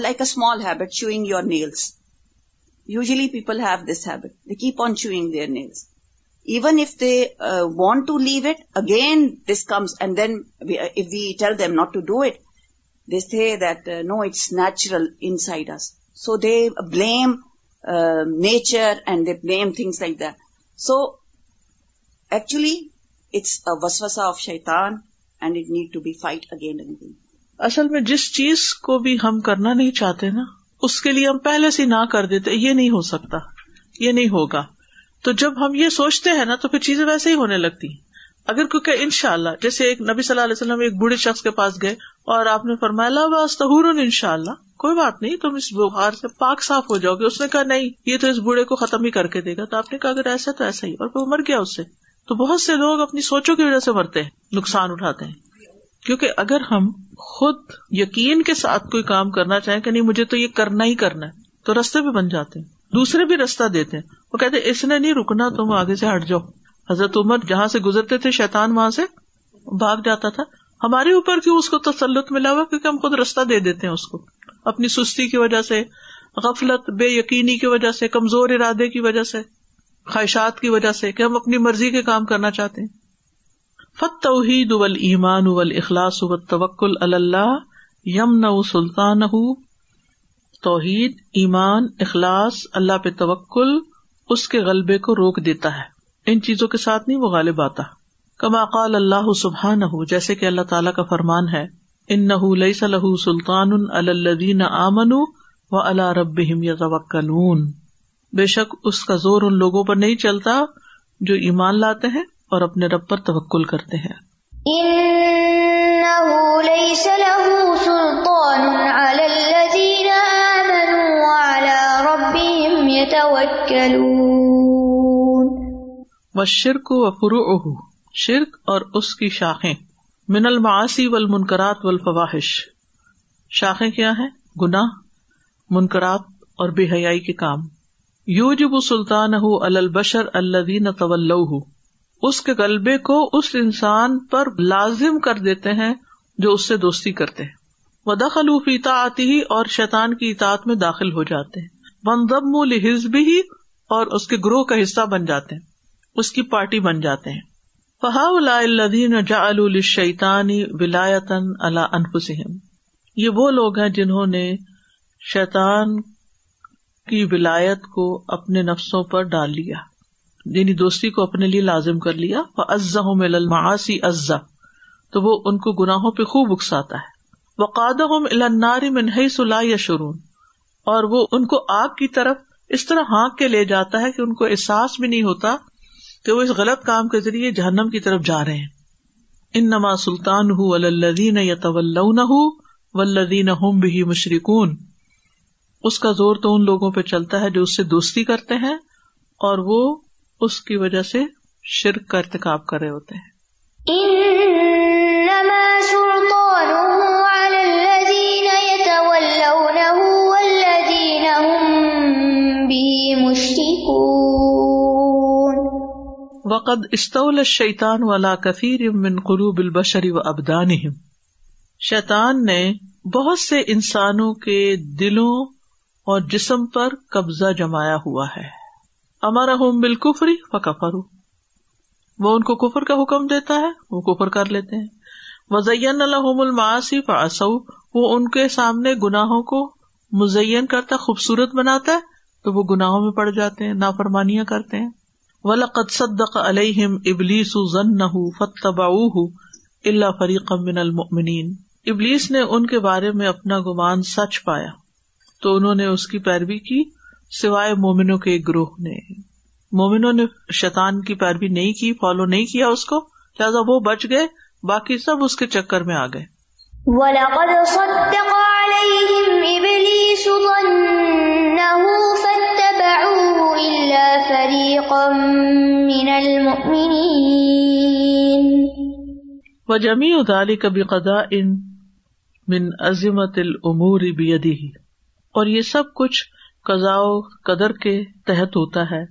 like a small habit chewing your nails usually people have this habit they keep on chewing their درنیز even if they want to leave it again this comes and then if we tell them not to do it this اٹھے that no it's natural inside us so they blame nature and they blame things like so actually it's وسوسا of Shaitan and it need to be fight again اصل میں جس چیز کو بھی ہم کرنا نہیں چاہتے نا اس کے لیے ہم پہلے سے نہ کر دیتے یہ نہیں ہو سکتا یہ نہیں ہوگا تو جب ہم یہ سوچتے ہیں نا تو پھر چیزیں ویسے ہی ہونے لگتی اگر کیونکہ ان شاء اللہ جیسے ایک نبی صلی اللہ علیہ وسلم ایک بڑھے شخص کے پاس گئے اور آپ نے فرمایا بس ان شاء اللہ کوئی بات نہیں تم اس بخار سے پاک صاف ہو جاؤ گے اس نے کہا نہیں یہ تو اس بوڑھے کو ختم ہی کر کے دے گا تو آپ نے کہا اگر ایسا تو ایسا ہی اور وہ مر گیا اس سے تو بہت سے لوگ اپنی سوچوں کی وجہ سے مرتے ہیں نقصان اٹھاتے ہیں کیونکہ اگر ہم خود یقین کے ساتھ کوئی کام کرنا چاہیں کہ نہیں مجھے تو یہ کرنا ہی کرنا ہے تو رستے بھی بن جاتے ہیں دوسرے بھی رستہ دیتے ہیں وہ کہتے اس نے نہیں رکنا تم آگے سے ہٹ جاؤ حضرت عمر جہاں سے گزرتے تھے شیتان وہاں سے بھاگ جاتا تھا ہمارے اوپر کیوں اس کو تسلط ملا ہوا کیونکہ ہم خود رستہ دے دیتے ہیں اس کو اپنی سستی کی وجہ سے غفلت بے یقینی کی وجہ سے کمزور ارادے کی وجہ سے خواہشات کی وجہ سے کہ ہم اپنی مرضی کے کام کرنا چاہتے ہیں فت توحید اول ایمان اول اخلاص اول توکل اللہ یمن سلطان توحید ایمان اخلاص اللہ پہ توکل اس کے غلبے کو روک دیتا ہے ان چیزوں کے ساتھ نہیں وہ غالب آتا کما قال اللہ سبحان جیسے کہ اللہ تعالیٰ کا فرمان ہے ان نہ لئی صلاح سلطان الدین آمن و اللہ رب یا بے شک اس کا زور ان لوگوں پر نہیں چلتا جو ایمان لاتے ہیں اور اپنے رب پر توکل کرتے ہیں شرک و والشرک اہو شرک اور اس کی شاخیں من الماسی و والفواحش و الفواہش شاخیں کیا ہیں گنا منقرات اور بے حیائی کے کام یو جب سلطان ہُ البشر اللہ طول اس کے غلبے کو اس انسان پر لازم کر دیتے ہیں جو اس سے دوستی کرتے ہیں وہ دخل الوفیتا آتی ہی اور شیطان کی اطاعت میں داخل ہو جاتے ہیں بندم الحز بھی اور اس کے گروہ کا حصہ بن جاتے ہیں اس کی پارٹی بن جاتے ہیں فہا الدین جا شیتانی ولا انفسم یہ وہ لوگ ہیں جنہوں نے شیطان کی ولایت کو اپنے نفسوں پر ڈال لیا یعنی دوستی کو اپنے لیے لازم کر لیا ازا ہوں مل الماسی ازا تو وہ ان کو گناہوں پہ خوب اکساتا ہے وقاد ہوں الناری میں نہیں سلا یا شرون اور وہ ان کو آگ کی طرف اس طرح ہانک کے لے جاتا ہے کہ ان کو احساس بھی نہیں ہوتا کہ وہ اس غلط کام کے ذریعے جہنم کی طرف جا رہے ہیں ان نما سلطان ہُلدین یا طول نہ ولدین ہوں بھی مشرقن اس کا زور تو ان لوگوں پہ چلتا ہے جو اس سے دوستی کرتے ہیں اور وہ اس کی وجہ سے شرک کا ارتقاب کر رہے ہوتے ہیں وقد استول شیتان والا کثیر من قلوب بشری و ابدان شیتان نے بہت سے انسانوں کے دلوں اور جسم پر قبضہ جمایا ہوا ہے امارا ہوم بال کفری فر وہ ان کو کفر کا حکم دیتا ہے وہ کفر کر لیتے ہیں الماسی وہ ان کے سامنے گناہوں کو مزین کرتا خوبصورت بناتا ہے تو وہ گناہوں میں پڑ جاتے ہیں نافرمانیاں کرتے ہیں صدق علیہ ابلیس فتبا اللہ فریق من المنین ابلیس نے ان کے بارے میں اپنا گمان سچ پایا تو انہوں نے اس کی پیروی کی سوائے مومنوں کے گروہ نے مومنوں نے شیتان کی پیروی نہیں کی فالو نہیں کیا اس کو لہٰذا وہ بچ گئے باقی سب اس کے چکر میں آ گئے مِّنَ جمی ادالی کبھی قدا ان بن عظمت بِيَدِهِ اور یہ سب کچھ و قدر کے تحت ہوتا ہے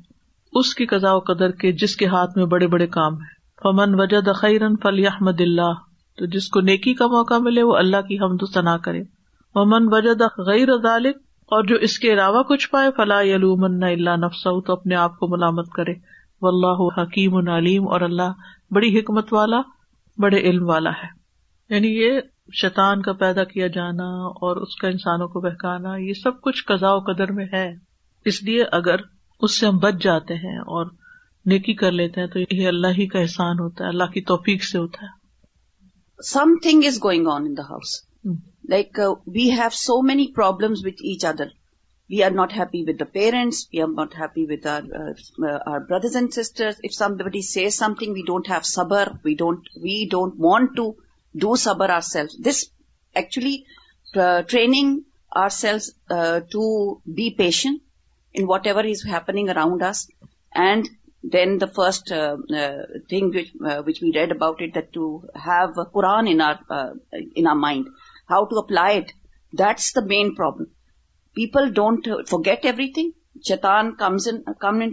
اس کی و قدر کے جس کے ہاتھ میں بڑے بڑے کام ہے فمن وجد فلی احمد اللہ تو جس کو نیکی کا موقع ملے وہ اللہ کی حمد و ثنا کرے ومن وجد غیر اور جو اس کے علاوہ کچھ پائے فلاح علومنا اللہ تو اپنے آپ کو ملامت کرے حکیم علیم اور اللہ بڑی حکمت والا بڑے علم والا ہے یعنی یہ شیطان کا پیدا کیا جانا اور اس کا انسانوں کو بہکانا یہ سب کچھ و قدر میں ہے اس لیے اگر اس سے ہم بچ جاتے ہیں اور نیکی کر لیتے ہیں تو یہ اللہ ہی کا احسان ہوتا ہے اللہ کی توفیق سے ہوتا ہے something is going on in the house like we have so many problem with each other we are not happy with the parents we are not happy with our brothers and sister if somebody says something we don't have سبر don't we don't want to do sabr ourselves. This actually uh, training ourselves uh, to be patient in whatever is happening around us. And then the first uh, thing which we read about it, that to have Quran in our mind, how to apply it. That's the main problem. People don't forget everything. Shaitan comes in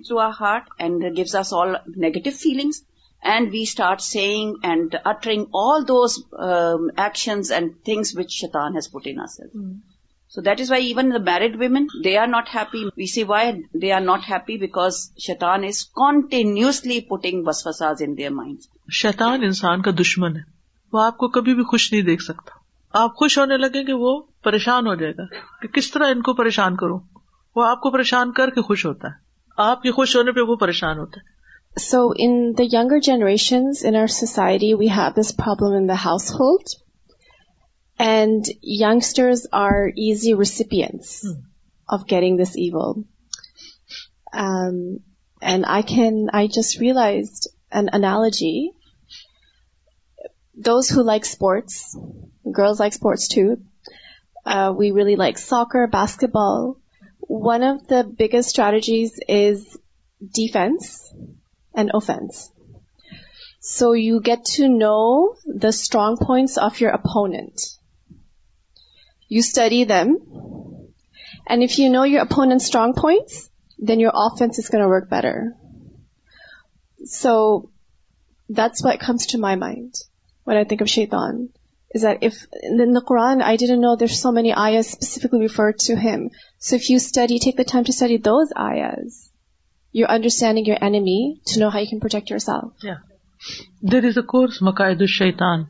through our heart and gives us all negative feelings. And we start saying and uttering all those actions and things which Shaitan has in so that is why even the married women they are not happy we see why they are not happy because Shaitan is continuously putting بس فساز in their mind شیتان انسان کا دشمن ہے وہ آپ کو کبھی بھی خوش نہیں دیکھ سکتا آپ خوش ہونے لگے کہ وہ پریشان ہو جائے گا کہ کس طرح ان کو پریشان کروں وہ آپ کو پریشان کر کے خوش ہوتا ہے آپ کے خوش ہونے پہ وہ پریشان ہوتا ہے So in the younger generations in our society, we have this problem in the household, and youngsters are easy recipients hmm. of getting this evil. Um, and I just realized an analogy. Those who like sports, girls like sports too. Uh, we really like soccer, basketball. One of the biggest strategies is defense and offense. So you get to know the strong points of your opponent. You study them. And if you know your opponent's strong points, then your offense is going to work better. So that's what comes to my mind when I think of shaitan. Is that if in the Quran, I didn't know there's so many ayahs specifically referred to him. So if you take the time to study those ayahs, you understanding your enemy to know how can protect yourself there is a course مقاعد الشیطان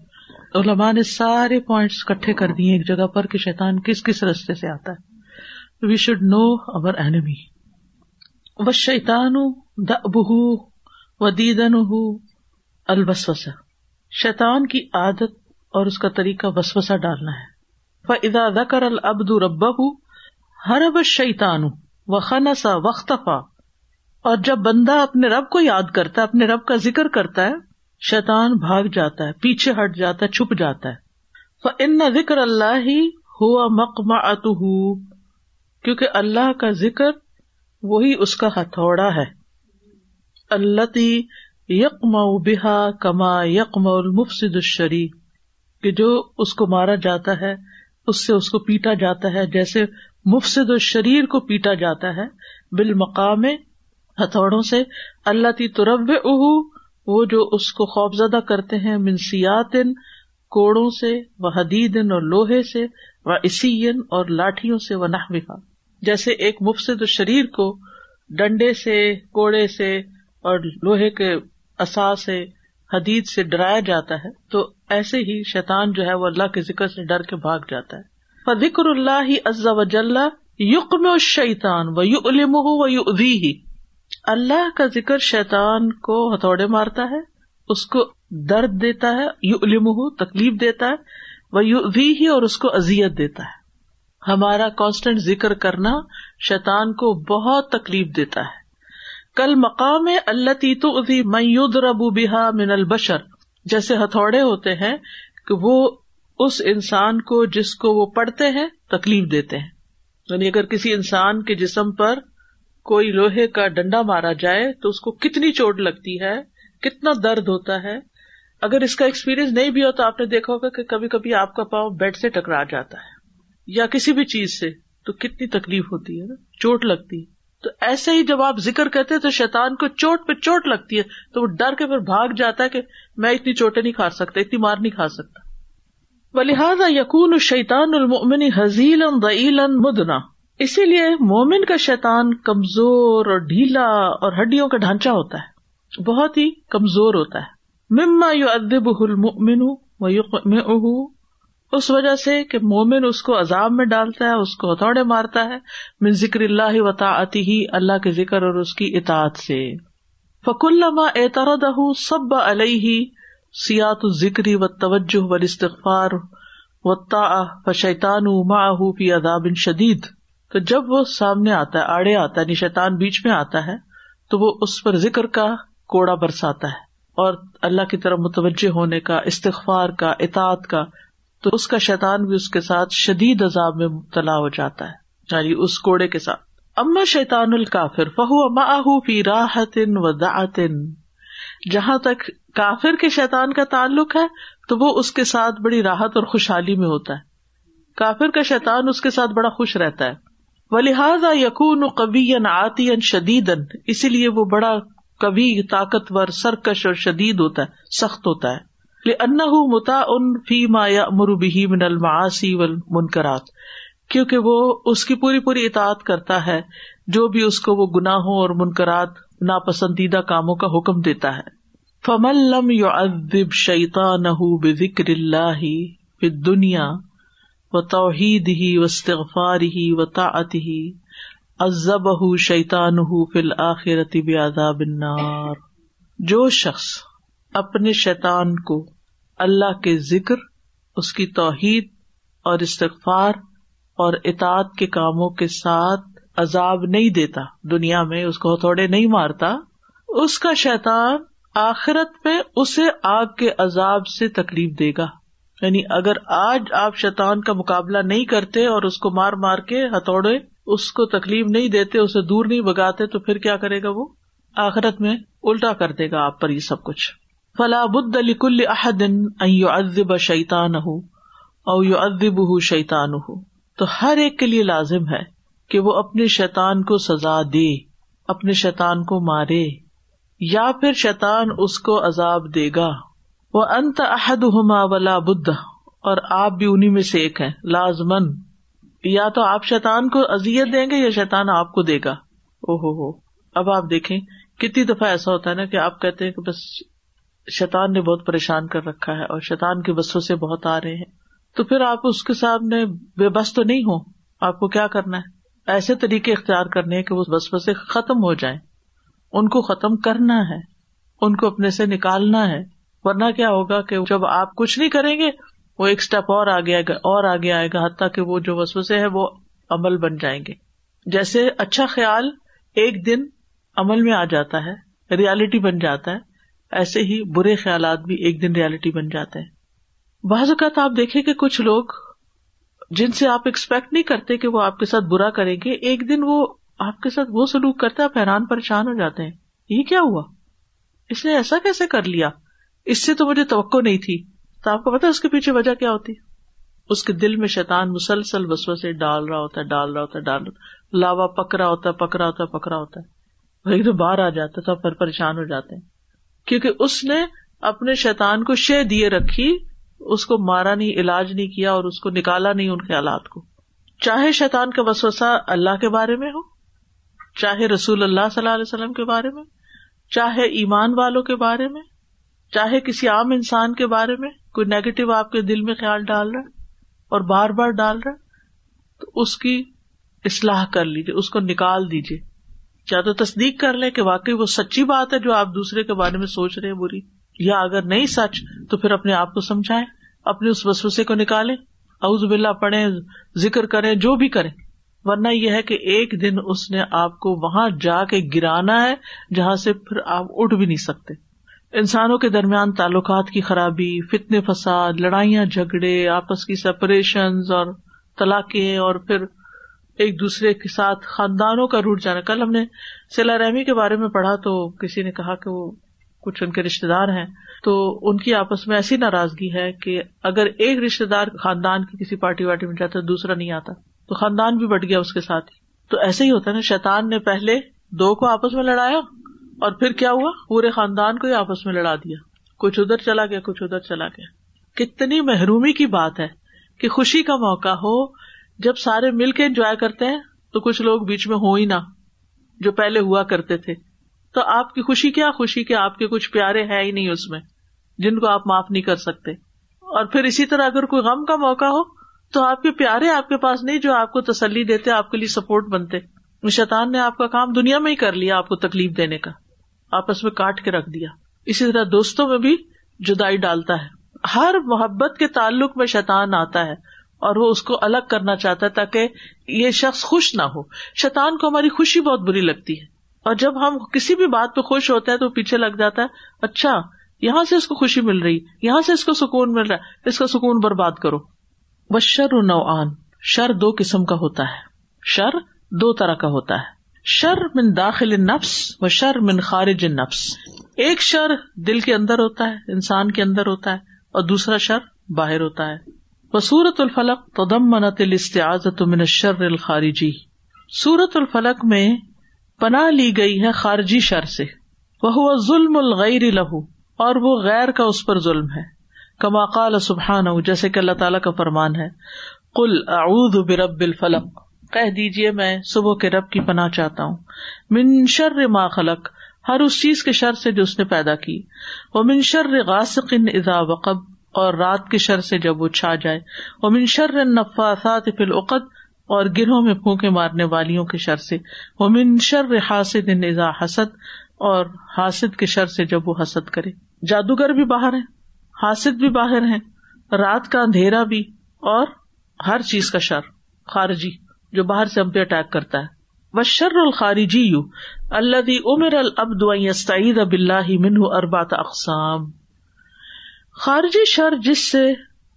علماء نے سارے points اکٹھے کر دیے ایک جگہ پر کہ شیطان کس کس رستے سے آتا ہے we should know our enemy و شیتان دیدن البسوسا شیطان کی عادت اور اس کا طریقہ وسوسا ڈالنا ہے ادا دکر البد رب ہر اب شیتان و خنسا وختفا اور جب بندہ اپنے رب کو یاد کرتا ہے اپنے رب کا ذکر کرتا ہے شیطان بھاگ جاتا ہے پیچھے ہٹ جاتا ہے چھپ جاتا ہے ان ذکر اللہ ہی ہوا مکم ہو کیونکہ اللہ کا ذکر وہی اس کا ہتھوڑا ہے اللہ تی یکم بحا کما المفسد الشری جو اس کو مارا جاتا ہے اس سے اس کو پیٹا جاتا ہے جیسے مفسد الشریر کو پیٹا جاتا ہے بالمقام ہتھوڑوں سے اللہ تی ترب اہ وہ جو اس کو خوف زدہ کرتے ہیں منسیات کوڑوں سے وہ حدید اور لوہے سے وہ اسی اور لاٹھیوں سے وہ نہ جیسے ایک مفت شریر کو ڈنڈے سے کوڑے سے اور لوہے کے اصا سے حدید سے ڈرایا جاتا ہے تو ایسے ہی شیطان جو ہے وہ اللہ کے ذکر سے ڈر کے بھاگ جاتا ہے فکر ذکر اللہ عزا وجل یق میں اس شیتان و یو علم ہو وہ یو ادی اللہ کا ذکر شیطان کو ہتھوڑے مارتا ہے اس کو درد دیتا ہے یو علم تکلیف دیتا ہے وہ یو وی ہی اور اس کو اذیت دیتا ہے ہمارا کانسٹنٹ ذکر کرنا شیطان کو بہت تکلیف دیتا ہے کل مقام میں اللہ تیت میود ربو بحا من البشر جیسے ہتھوڑے ہوتے ہیں کہ وہ اس انسان کو جس کو وہ پڑھتے ہیں تکلیف دیتے ہیں یعنی اگر کسی انسان کے جسم پر کوئی لوہے کا ڈنڈا مارا جائے تو اس کو کتنی چوٹ لگتی ہے کتنا درد ہوتا ہے اگر اس کا ایکسپیرئنس نہیں بھی ہو تو آپ نے دیکھا ہوگا کہ کبھی کبھی آپ کا پاؤں بیڈ سے ٹکرا جاتا ہے یا کسی بھی چیز سے تو کتنی تکلیف ہوتی ہے نا چوٹ لگتی ہے تو ایسے ہی جب آپ ذکر کہتے تو شیتان کو چوٹ پہ چوٹ لگتی ہے تو وہ ڈر کے پھر بھاگ جاتا ہے کہ میں اتنی چوٹیں نہیں کھا سکتا اتنی مار نہیں کھا سکتا بلحاظ یقون شیتان المنی حضیل الیل اسی لیے مومن کا شیتان کمزور اور ڈھیلا اور ہڈیوں کا ڈھانچہ ہوتا ہے بہت ہی کمزور ہوتا ہے مما یو ادب المن میں اس وجہ سے کہ مومن اس کو عذاب میں ڈالتا ہے اس کو ہتھوڑے مارتا ہے من ذکر اللہ وطا آتی ہی اللہ کے ذکر اور اس کی اطاعت سے فک اللہ ما سب علیہ سیات و ذکری و توجہ و استغفار و تا فی عذاب شدید تو جب وہ سامنے آتا ہے آڑے آتا ہے یعنی بیچ میں آتا ہے تو وہ اس پر ذکر کا کوڑا برساتا ہے اور اللہ کی طرف متوجہ ہونے کا استغفار کا اطاعت کا تو اس کا شیطان بھی اس کے ساتھ شدید عذاب میں مبتلا ہو جاتا ہے یعنی اس کوڑے کے ساتھ اما شیطان الکافر فہو اما فی راحت و دعتن جہاں تک کافر کے شیطان کا تعلق ہے تو وہ اس کے ساتھ بڑی راحت اور خوشحالی میں ہوتا ہے کافر کا شیطان اس کے ساتھ بڑا خوش رہتا ہے و قبی آتی شدید اسی لیے وہ بڑا کبھی طاقتور سرکش اور شدید ہوتا ہے سخت ہوتا ہے ان متا فی ما یا مربی من منکرات کیوں کی وہ اس کی پوری پوری اطاعت کرتا ہے جو بھی اس کو وہ گناہوں اور منکرات ناپسندیدہ کاموں کا حکم دیتا ہے فمل فمللم ذکر اللہ دنیا و توحید ہی و استغفار ہی و طاعتی ہُ شیتان ہو فلآخر جو شخص اپنے شیطان کو اللہ کے ذکر اس کی توحید اور استغفار اور اطاط کے کاموں کے ساتھ عذاب نہیں دیتا دنیا میں اس کو ہتھوڑے نہیں مارتا اس کا شیطان آخرت میں اسے آگ کے عذاب سے تکلیف دے گا یعنی اگر آج آپ شیتان کا مقابلہ نہیں کرتے اور اس کو مار مار کے ہتھوڑے اس کو تکلیف نہیں دیتے اسے دور نہیں بگاتے تو پھر کیا کرے گا وہ آخرت میں الٹا کر دے گا آپ پر یہ سب کچھ فلا بد کل احدین او ازب شیتان ہو او یو ادب ہو شیتان ہو تو ہر ایک کے لیے لازم ہے کہ وہ اپنے شیتان کو سزا دے اپنے شیتان کو مارے یا پھر شیتان اس کو عذاب دے گا وہ انت عہد ہوما ولا بدھ اور آپ بھی انہیں میں سے ایک ہیں لازمن یا تو آپ شیتان کو ازیت دیں گے یا شیتان آپ کو دے گا او ہو ہو اب آپ دیکھیں کتنی دفعہ ایسا ہوتا ہے نا کہ آپ کہتے ہیں کہ بس شیتان نے بہت پریشان کر رکھا ہے اور شیتان کے بسوں سے بہت آ رہے ہیں تو پھر آپ اس کے سامنے بے بس تو نہیں ہو آپ کو کیا کرنا ہے ایسے طریقے اختیار کرنے کہ وہ بس بسے ختم ہو جائیں ان کو ختم کرنا ہے ان کو اپنے سے نکالنا ہے ورنہ کیا ہوگا کہ جب آپ کچھ نہیں کریں گے وہ ایک اسٹیپ اور آگے آئے گا اور آگے آئے گا حتیٰ کہ وہ جو وسوسے وہ عمل بن جائیں گے جیسے اچھا خیال ایک دن عمل میں آ جاتا ہے ریالٹی بن جاتا ہے ایسے ہی برے خیالات بھی ایک دن ریالٹی بن جاتے ہیں بعض اوقات آپ دیکھیں کہ کچھ لوگ جن سے آپ ایکسپیکٹ نہیں کرتے کہ وہ آپ کے ساتھ برا کریں گے ایک دن وہ آپ کے ساتھ وہ سلوک کرتے آپ حیران پریشان ہو جاتے ہیں یہ کیا ہوا اس نے ایسا کیسے کر لیا اس سے تو مجھے توقع نہیں تھی تو آپ کو پتا اس کے پیچھے وجہ کیا ہوتی اس کے دل میں شیتان مسلسل وسو سے ڈال رہا ہوتا ہے ڈال رہا ہوتا ہے ڈال رہا لاوا پکڑا ہوتا ہے پکڑا ہوتا ہے پکڑا ہوتا ہے وہی تو باہر آ جاتا تھا پھر پریشان ہو جاتے ہیں کیونکہ اس نے اپنے شیتان کو شہ دیے رکھی اس کو مارا نہیں علاج نہیں کیا اور اس کو نکالا نہیں ان کے آلات کو چاہے شیتان کا وسوسا اللہ کے بارے میں ہو چاہے رسول اللہ صلی اللہ علیہ وسلم کے بارے میں چاہے ایمان والوں کے بارے میں چاہے کسی عام انسان کے بارے میں کوئی نیگیٹو آپ کے دل میں خیال ڈال رہا اور بار بار ڈال رہا تو اس کی اصلاح کر لیجیے اس کو نکال دیجیے یا تو تصدیق کر لیں کہ واقعی وہ سچی بات ہے جو آپ دوسرے کے بارے میں سوچ رہے بری یا اگر نہیں سچ تو پھر اپنے آپ کو سمجھائیں اپنے اس وسوسے کو نکالیں اوز بلا پڑھے ذکر کریں جو بھی کریں ورنہ یہ ہے کہ ایک دن اس نے آپ کو وہاں جا کے گرانا ہے جہاں سے پھر آپ اٹھ بھی نہیں سکتے انسانوں کے درمیان تعلقات کی خرابی فتنے فساد لڑائیاں جھگڑے آپس کی سپریشنز اور طلاقیں اور پھر ایک دوسرے کے ساتھ خاندانوں کا روٹ جانا کل ہم نے سیلا رحمی کے بارے میں پڑھا تو کسی نے کہا کہ وہ کچھ ان کے رشتے دار ہیں تو ان کی آپس میں ایسی ناراضگی ہے کہ اگر ایک رشتے دار خاندان کی کسی پارٹی وارٹی میں جاتا ہے دوسرا نہیں آتا تو خاندان بھی بٹ گیا اس کے ساتھ ہی تو ایسے ہی ہوتا ہے نا شیتان نے پہلے دو کو آپس میں لڑایا اور پھر کیا ہوا پورے خاندان کو ہی آپس میں لڑا دیا کچھ ادھر چلا گیا کچھ ادھر چلا گیا کتنی محرومی کی بات ہے کہ خوشی کا موقع ہو جب سارے مل کے انجوائے کرتے ہیں تو کچھ لوگ بیچ میں ہو ہی نہ جو پہلے ہوا کرتے تھے تو آپ کی خوشی کیا خوشی کہ آپ کے کچھ پیارے ہیں ہی نہیں اس میں جن کو آپ معاف نہیں کر سکتے اور پھر اسی طرح اگر کوئی غم کا موقع ہو تو آپ کے پیارے آپ کے پاس نہیں جو آپ کو تسلی دیتے آپ کے لیے سپورٹ بنتے شیطان نے آپ کا کام دنیا میں ہی کر لیا آپ کو تکلیف دینے کا آپس میں کاٹ کے رکھ دیا اسی طرح دوستوں میں بھی جدائی ڈالتا ہے ہر محبت کے تعلق میں شیتان آتا ہے اور وہ اس کو الگ کرنا چاہتا ہے تاکہ یہ شخص خوش نہ ہو شیتان کو ہماری خوشی بہت بری لگتی ہے اور جب ہم کسی بھی بات پہ خوش ہوتے ہیں تو پیچھے لگ جاتا ہے اچھا یہاں سے اس کو خوشی مل رہی یہاں سے اس کو سکون مل رہا ہے اس کا سکون برباد کرو بشر شر نوآن شر دو قسم کا ہوتا ہے شر دو طرح کا ہوتا ہے شر من داخل نفس و شر من خارج نفس ایک شر دل کے اندر ہوتا ہے انسان کے اندر ہوتا ہے اور دوسرا شر باہر ہوتا ہے وہ سورت الفلق تدم دم منت الز من شر الخارجی سورت الفلق میں پناہ لی گئی ہے خارجی شر سے وہ ظلم الغیر لہو اور وہ غیر کا اس پر ظلم ہے کما قال سبحان جیسے کہ اللہ تعالیٰ کا فرمان ہے کل اعوذ برب الفلق کہہ دیجیے میں صبح کے رب کی پناہ چاہتا ہوں منشر خلق ہر اس چیز کے شر سے جو اس نے پیدا کی من منشر غاسق اذا وقب اور رات کے شر سے جب وہ چھا جائے وہ فی العقد اور گروہ میں پھونکے مارنے والیوں کے شر سے وہ منشر شر ان اذا حسد اور حاسد کے شر سے جب وہ حسد کرے جادوگر بھی باہر ہے حاسد بھی باہر ہے رات کا اندھیرا بھی اور ہر چیز کا شر خارجی جو باہر سے ہم پہ اٹیک کرتا ہے بشر الخاری جی یو اللہ دی عمر البد اللہ منہ اربات اقسام خارجی شر جس سے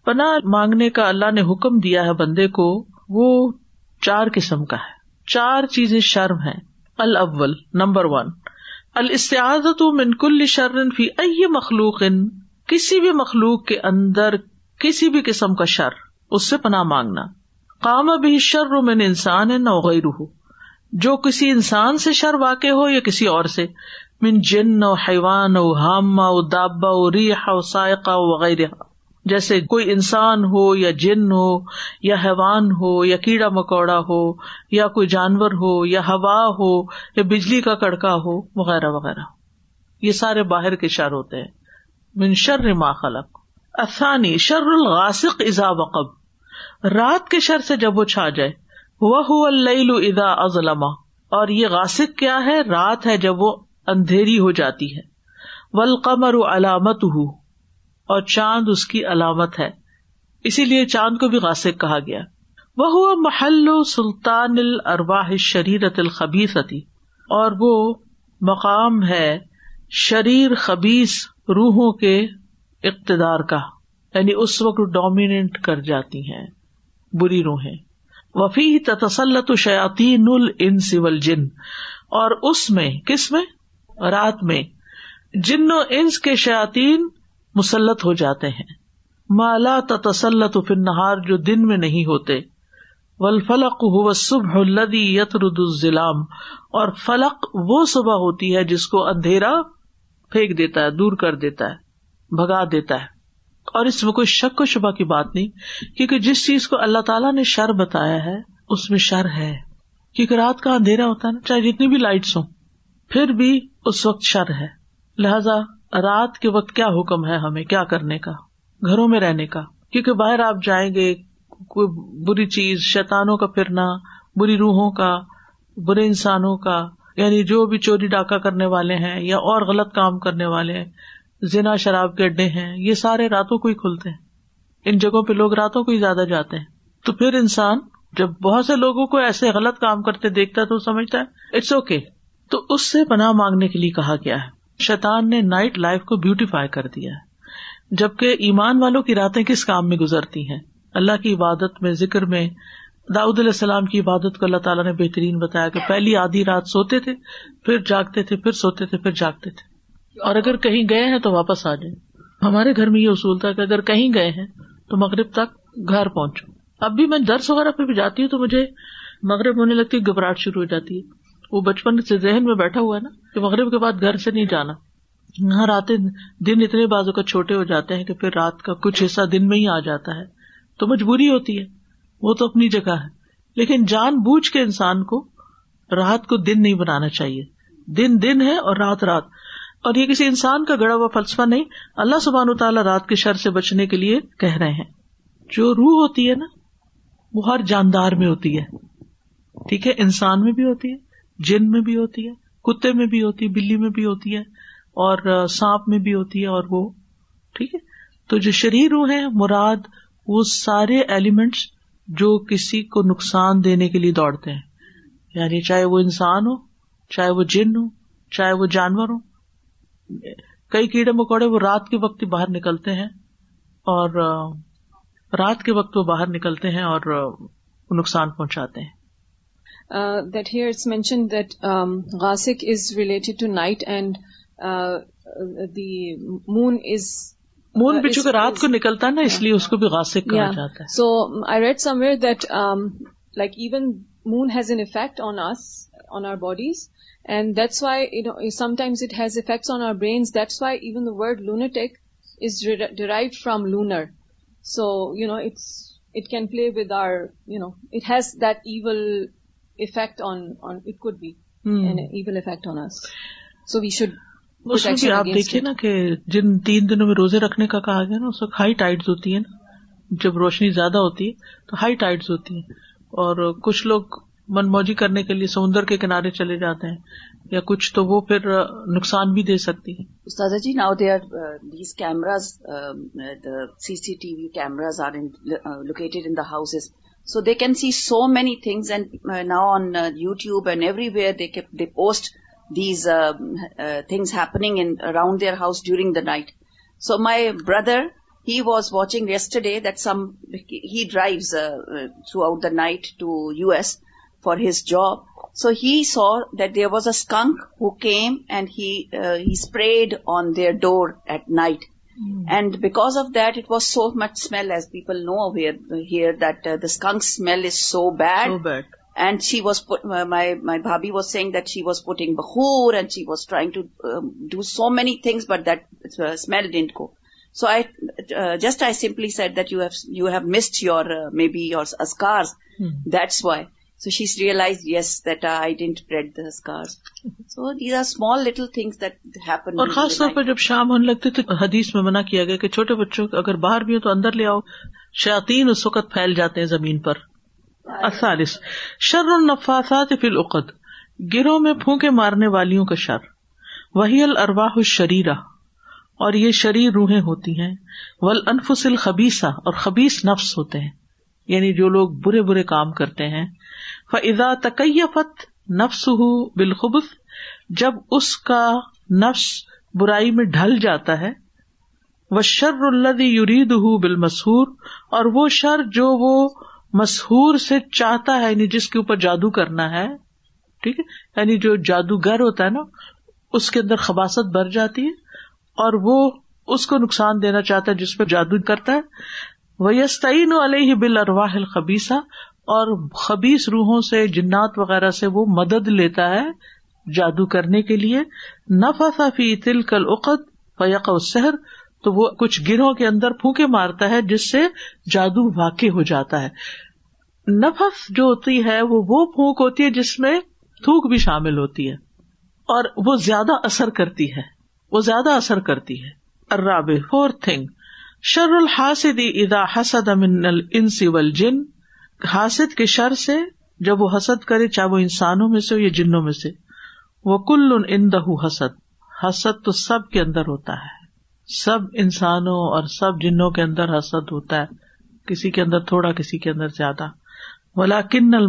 پناہ مانگنے کا اللہ نے حکم دیا ہے بندے کو وہ چار قسم کا ہے چار چیزیں شرم ہیں الاول نمبر ون من کل شر فی ای مخلوق کسی بھی مخلوق کے اندر کسی بھی قسم کا شر اس سے پناہ مانگنا کام شر من انسان ہے نہ غیر جو کسی انسان سے شر واقع ہو یا کسی اور سے من جن او حیوان او ہما او دابا او ریحا سائقہ وغیرہ جیسے کوئی انسان ہو یا جن ہو یا حیوان ہو یا کیڑا مکوڑا ہو یا کوئی جانور ہو یا ہوا ہو یا بجلی کا کڑکا ہو وغیرہ وغیرہ یہ سارے باہر کے شر ہوتے ہیں شر ما خلق اثانی شر الغاسق اذا وقب رات کے شر سے جب وہ چھا جائے وہ ادا ازلم اور یہ غاسب کیا ہے رات ہے جب وہ اندھیری ہو جاتی ہے ولقمر علامت ہو اور چاند اس کی علامت ہے اسی لیے چاند کو بھی غاسب کہا گیا وہ ہوا محل سلطان الرواہ شریرت الخبیستی اور وہ مقام ہے شریر خبیس روحوں کے اقتدار کا یعنی اس وقت ڈومیننٹ کر جاتی ہیں بری روحیں وفی جن اور اس میں میں میں کس رات جن و انس کے شیاتین مسلط ہو جاتے ہیں مالا فن نہار جو دن میں نہیں ہوتے ول فلک ہو و سب لدی یت رد اور فلق وہ صبح ہوتی ہے جس کو اندھیرا پھینک دیتا ہے دور کر دیتا ہے بھگا دیتا ہے اور اس میں کوئی شک و شبہ کی بات نہیں کیونکہ جس چیز کو اللہ تعالیٰ نے شر بتایا ہے اس میں شر ہے کیونکہ رات کا اندھیرا ہوتا ہے نا چاہے جتنی بھی لائٹس ہوں پھر بھی اس وقت شر ہے لہذا رات کے وقت کیا حکم ہے ہمیں کیا کرنے کا گھروں میں رہنے کا کیونکہ باہر آپ جائیں گے کوئی بری چیز شیتانوں کا پھرنا بری روحوں کا برے انسانوں کا یعنی جو بھی چوری ڈاکہ کرنے والے ہیں یا اور غلط کام کرنے والے ہیں زنا شراب کے اڈے ہیں یہ سارے راتوں کو ہی کھلتے ہیں ان جگہوں پہ لوگ راتوں کو ہی زیادہ جاتے ہیں تو پھر انسان جب بہت سے لوگوں کو ایسے غلط کام کرتے دیکھتا ہے تو سمجھتا ہے اٹس اوکے okay. تو اس سے پناہ مانگنے کے لیے کہا گیا ہے شیطان نے نائٹ لائف کو بیوٹیفائی کر دیا ہے جبکہ ایمان والوں کی راتیں کس کام میں گزرتی ہیں اللہ کی عبادت میں ذکر میں داؤد علیہ السلام کی عبادت کو اللہ تعالیٰ نے بہترین بتایا کہ پہلی آدھی رات سوتے تھے پھر جاگتے تھے پھر سوتے تھے پھر جاگتے تھے اور اگر کہیں گئے ہیں تو واپس آ جائیں ہمارے گھر میں یہ اصول تھا کہ اگر کہیں گئے ہیں تو مغرب تک گھر پہنچو اب بھی میں درس وغیرہ پہ بھی جاتی ہوں تو مجھے مغرب ہونے لگتی گھبراہٹ شروع ہو جاتی ہے وہ بچپن سے ذہن میں بیٹھا ہوا ہے نا کہ مغرب کے بعد گھر سے نہیں جانا وہاں راتے دن اتنے بازو کا چھوٹے ہو جاتے ہیں کہ پھر رات کا کچھ حصہ دن میں ہی آ جاتا ہے تو مجبوری ہوتی ہے وہ تو اپنی جگہ ہے لیکن جان بوجھ کے انسان کو رات کو دن نہیں بنانا چاہیے دن دن ہے اور رات رات اور یہ کسی انسان کا گڑا ہوا فلسفہ نہیں اللہ سبحان و تعالیٰ رات کے شر سے بچنے کے لیے کہہ رہے ہیں جو روح ہوتی ہے نا وہ ہر جاندار میں ہوتی ہے ٹھیک ہے انسان میں بھی ہوتی ہے جن میں بھی ہوتی ہے کتے میں بھی ہوتی ہے بلی میں بھی ہوتی ہے اور سانپ میں بھی ہوتی ہے اور وہ ٹھیک ہے تو جو شریر روح ہے مراد وہ سارے ایلیمنٹس جو کسی کو نقصان دینے کے لیے دوڑتے ہیں یعنی چاہے وہ انسان ہو چاہے وہ جن ہو چاہے وہ جانور ہو کئی کیڑے مکوڑے وہ رات کے وقت باہر نکلتے ہیں اور رات کے وقت وہ باہر نکلتے ہیں اور نقصان پہنچاتے ہیں that here it's mention that غاسک is related to night and the moon is moon بھی چونکہ رات کو نکلتا ہے نا اس لیے اس کو بھی غاسک کیا جاتا ہے so I read somewhere that like even moon has an effect on us on our bodies and that's why sometimes it has effects on our brains that's why even the word is derive from lunar so you know it's it can play with our you know it has that even effect on on it could be even effect on us so we should آپ دیکھیے نا کہ جن تین دنوں میں روزے رکھنے کا کہا گیا نا اس وقت ہائی ٹائٹ ہوتی ہے نا جب روشنی زیادہ ہوتی ہے تو ہائی ٹائٹس ہوتی ہیں اور کچھ لوگ من موجی کرنے کے لیے سمندر کے کنارے چلے جاتے ہیں یا کچھ تو وہ پھر نقصان بھی دے سکتی ہے جی نا they are these cameras C C T V cameras are located in the houses so they can see so many things and now on YouTube and everywhere they post these things happening around their house during the night so my brother He was watching yesterday that he drives uh, throughout the night to US for his job. So he saw that there was a skunk who came and he uh, sprayed on their door at night. Mm. And because of that, it was so much smell, as people know here that uh, the skunk smell is so bad. So bad. And she was my bhabhi was saying that she was putting bakhoor and she was trying to um, do so many things, but that smell didn't go. So I just I simply said that you you have missed your maybe your that's why so so she's realise yes that I the these are small little things اور خاص طور پر جب شام ہونے لگتی تو حدیث میں منع کیا گیا کہ چھوٹے بچوں کو اگر باہر بھی ہو تو اندر لے آؤ شاطین اس وقت پھیل جاتے ہیں زمین پر اثالث شر النفاسات فی العقد گروہ میں پھونکے مارنے والیوں کا شر وہی الرواہ الشریرہ اور یہ شریر روحیں ہوتی ہیں ول انفسل خبیسا اور خبیس نفس ہوتے ہیں یعنی جو لوگ برے برے کام کرتے ہیں فضا تقیفت نفس ہو بالخبص جب اس کا نفس برائی میں ڈھل جاتا ہے وہ شر الدی اللہ بال مسہور اور وہ شر جو وہ مسہور سے چاہتا ہے یعنی جس کے اوپر جادو کرنا ہے ٹھیک ہے یعنی جو جادوگر ہوتا ہے نا اس کے اندر خباصت بھر جاتی ہے اور وہ اس کو نقصان دینا چاہتا ہے جس پہ جادو کرتا ہے وہ یستعین علیہ بل ارواہ الخبیسہ اور خبیس روحوں سے جنات وغیرہ سے وہ مدد لیتا ہے جادو کرنے کے لیے نفا فی تل کل اقد فیق و سحر تو وہ کچھ گروہ کے اندر پھونکے مارتا ہے جس سے جادو واقع ہو جاتا ہے نفس جو ہوتی ہے وہ وہ پھونک ہوتی ہے جس میں تھوک بھی شامل ہوتی ہے اور وہ زیادہ اثر کرتی ہے وہ زیادہ اثر کرتی ہے جن ہاسد تھنگ شر سے جب وہ حسد کرے چاہے وہ انسانوں میں سے ہو یا جنوں میں سے وہ کل ان دہ حسد حسد تو سب کے اندر ہوتا ہے سب انسانوں اور سب جنوں کے اندر حسد ہوتا ہے کسی کے اندر تھوڑا کسی کے اندر زیادہ بلا کنل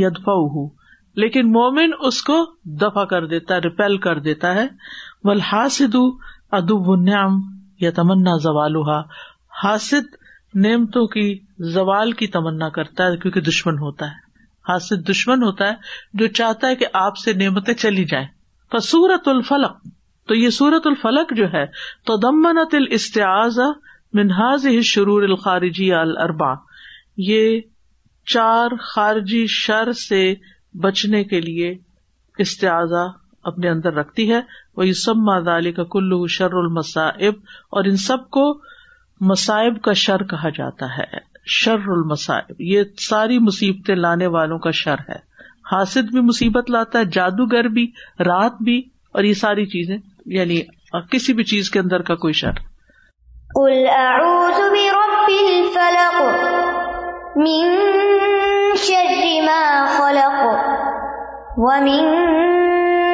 یدفا یدپ لیکن مومن اس کو دفاع کر دیتا ہے ریپیل کر دیتا ہے والحاسد ادب النعم یا تمنا زوال حاسد نعمتوں کی زوال کی تمنا کرتا ہے کیونکہ دشمن ہوتا ہے حاسد دشمن ہوتا ہے جو چاہتا ہے کہ آپ سے نعمتیں چلی جائیں فصورت الفلق تو یہ سورت الفلق جو ہے تو دمنت الستیاز منہاز شرور الخارجی الربا یہ چار خارجی شر سے بچنے کے لیے استعاذہ اپنے اندر رکھتی ہے وہ یہ سب علی کا کلو شر المصائب اور ان سب کو مصائب کا شر کہا جاتا ہے شر المسائب یہ ساری مصیبتیں لانے والوں کا شر ہے حاصل بھی مصیبت لاتا ہے جادوگر بھی رات بھی اور یہ ساری چیزیں یعنی کسی بھی چیز کے اندر کا کوئی شر شر من ما خلق ومن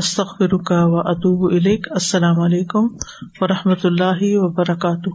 استخ و و اطوب و السلام علیکم و رحمۃ اللہ وبرکاتہ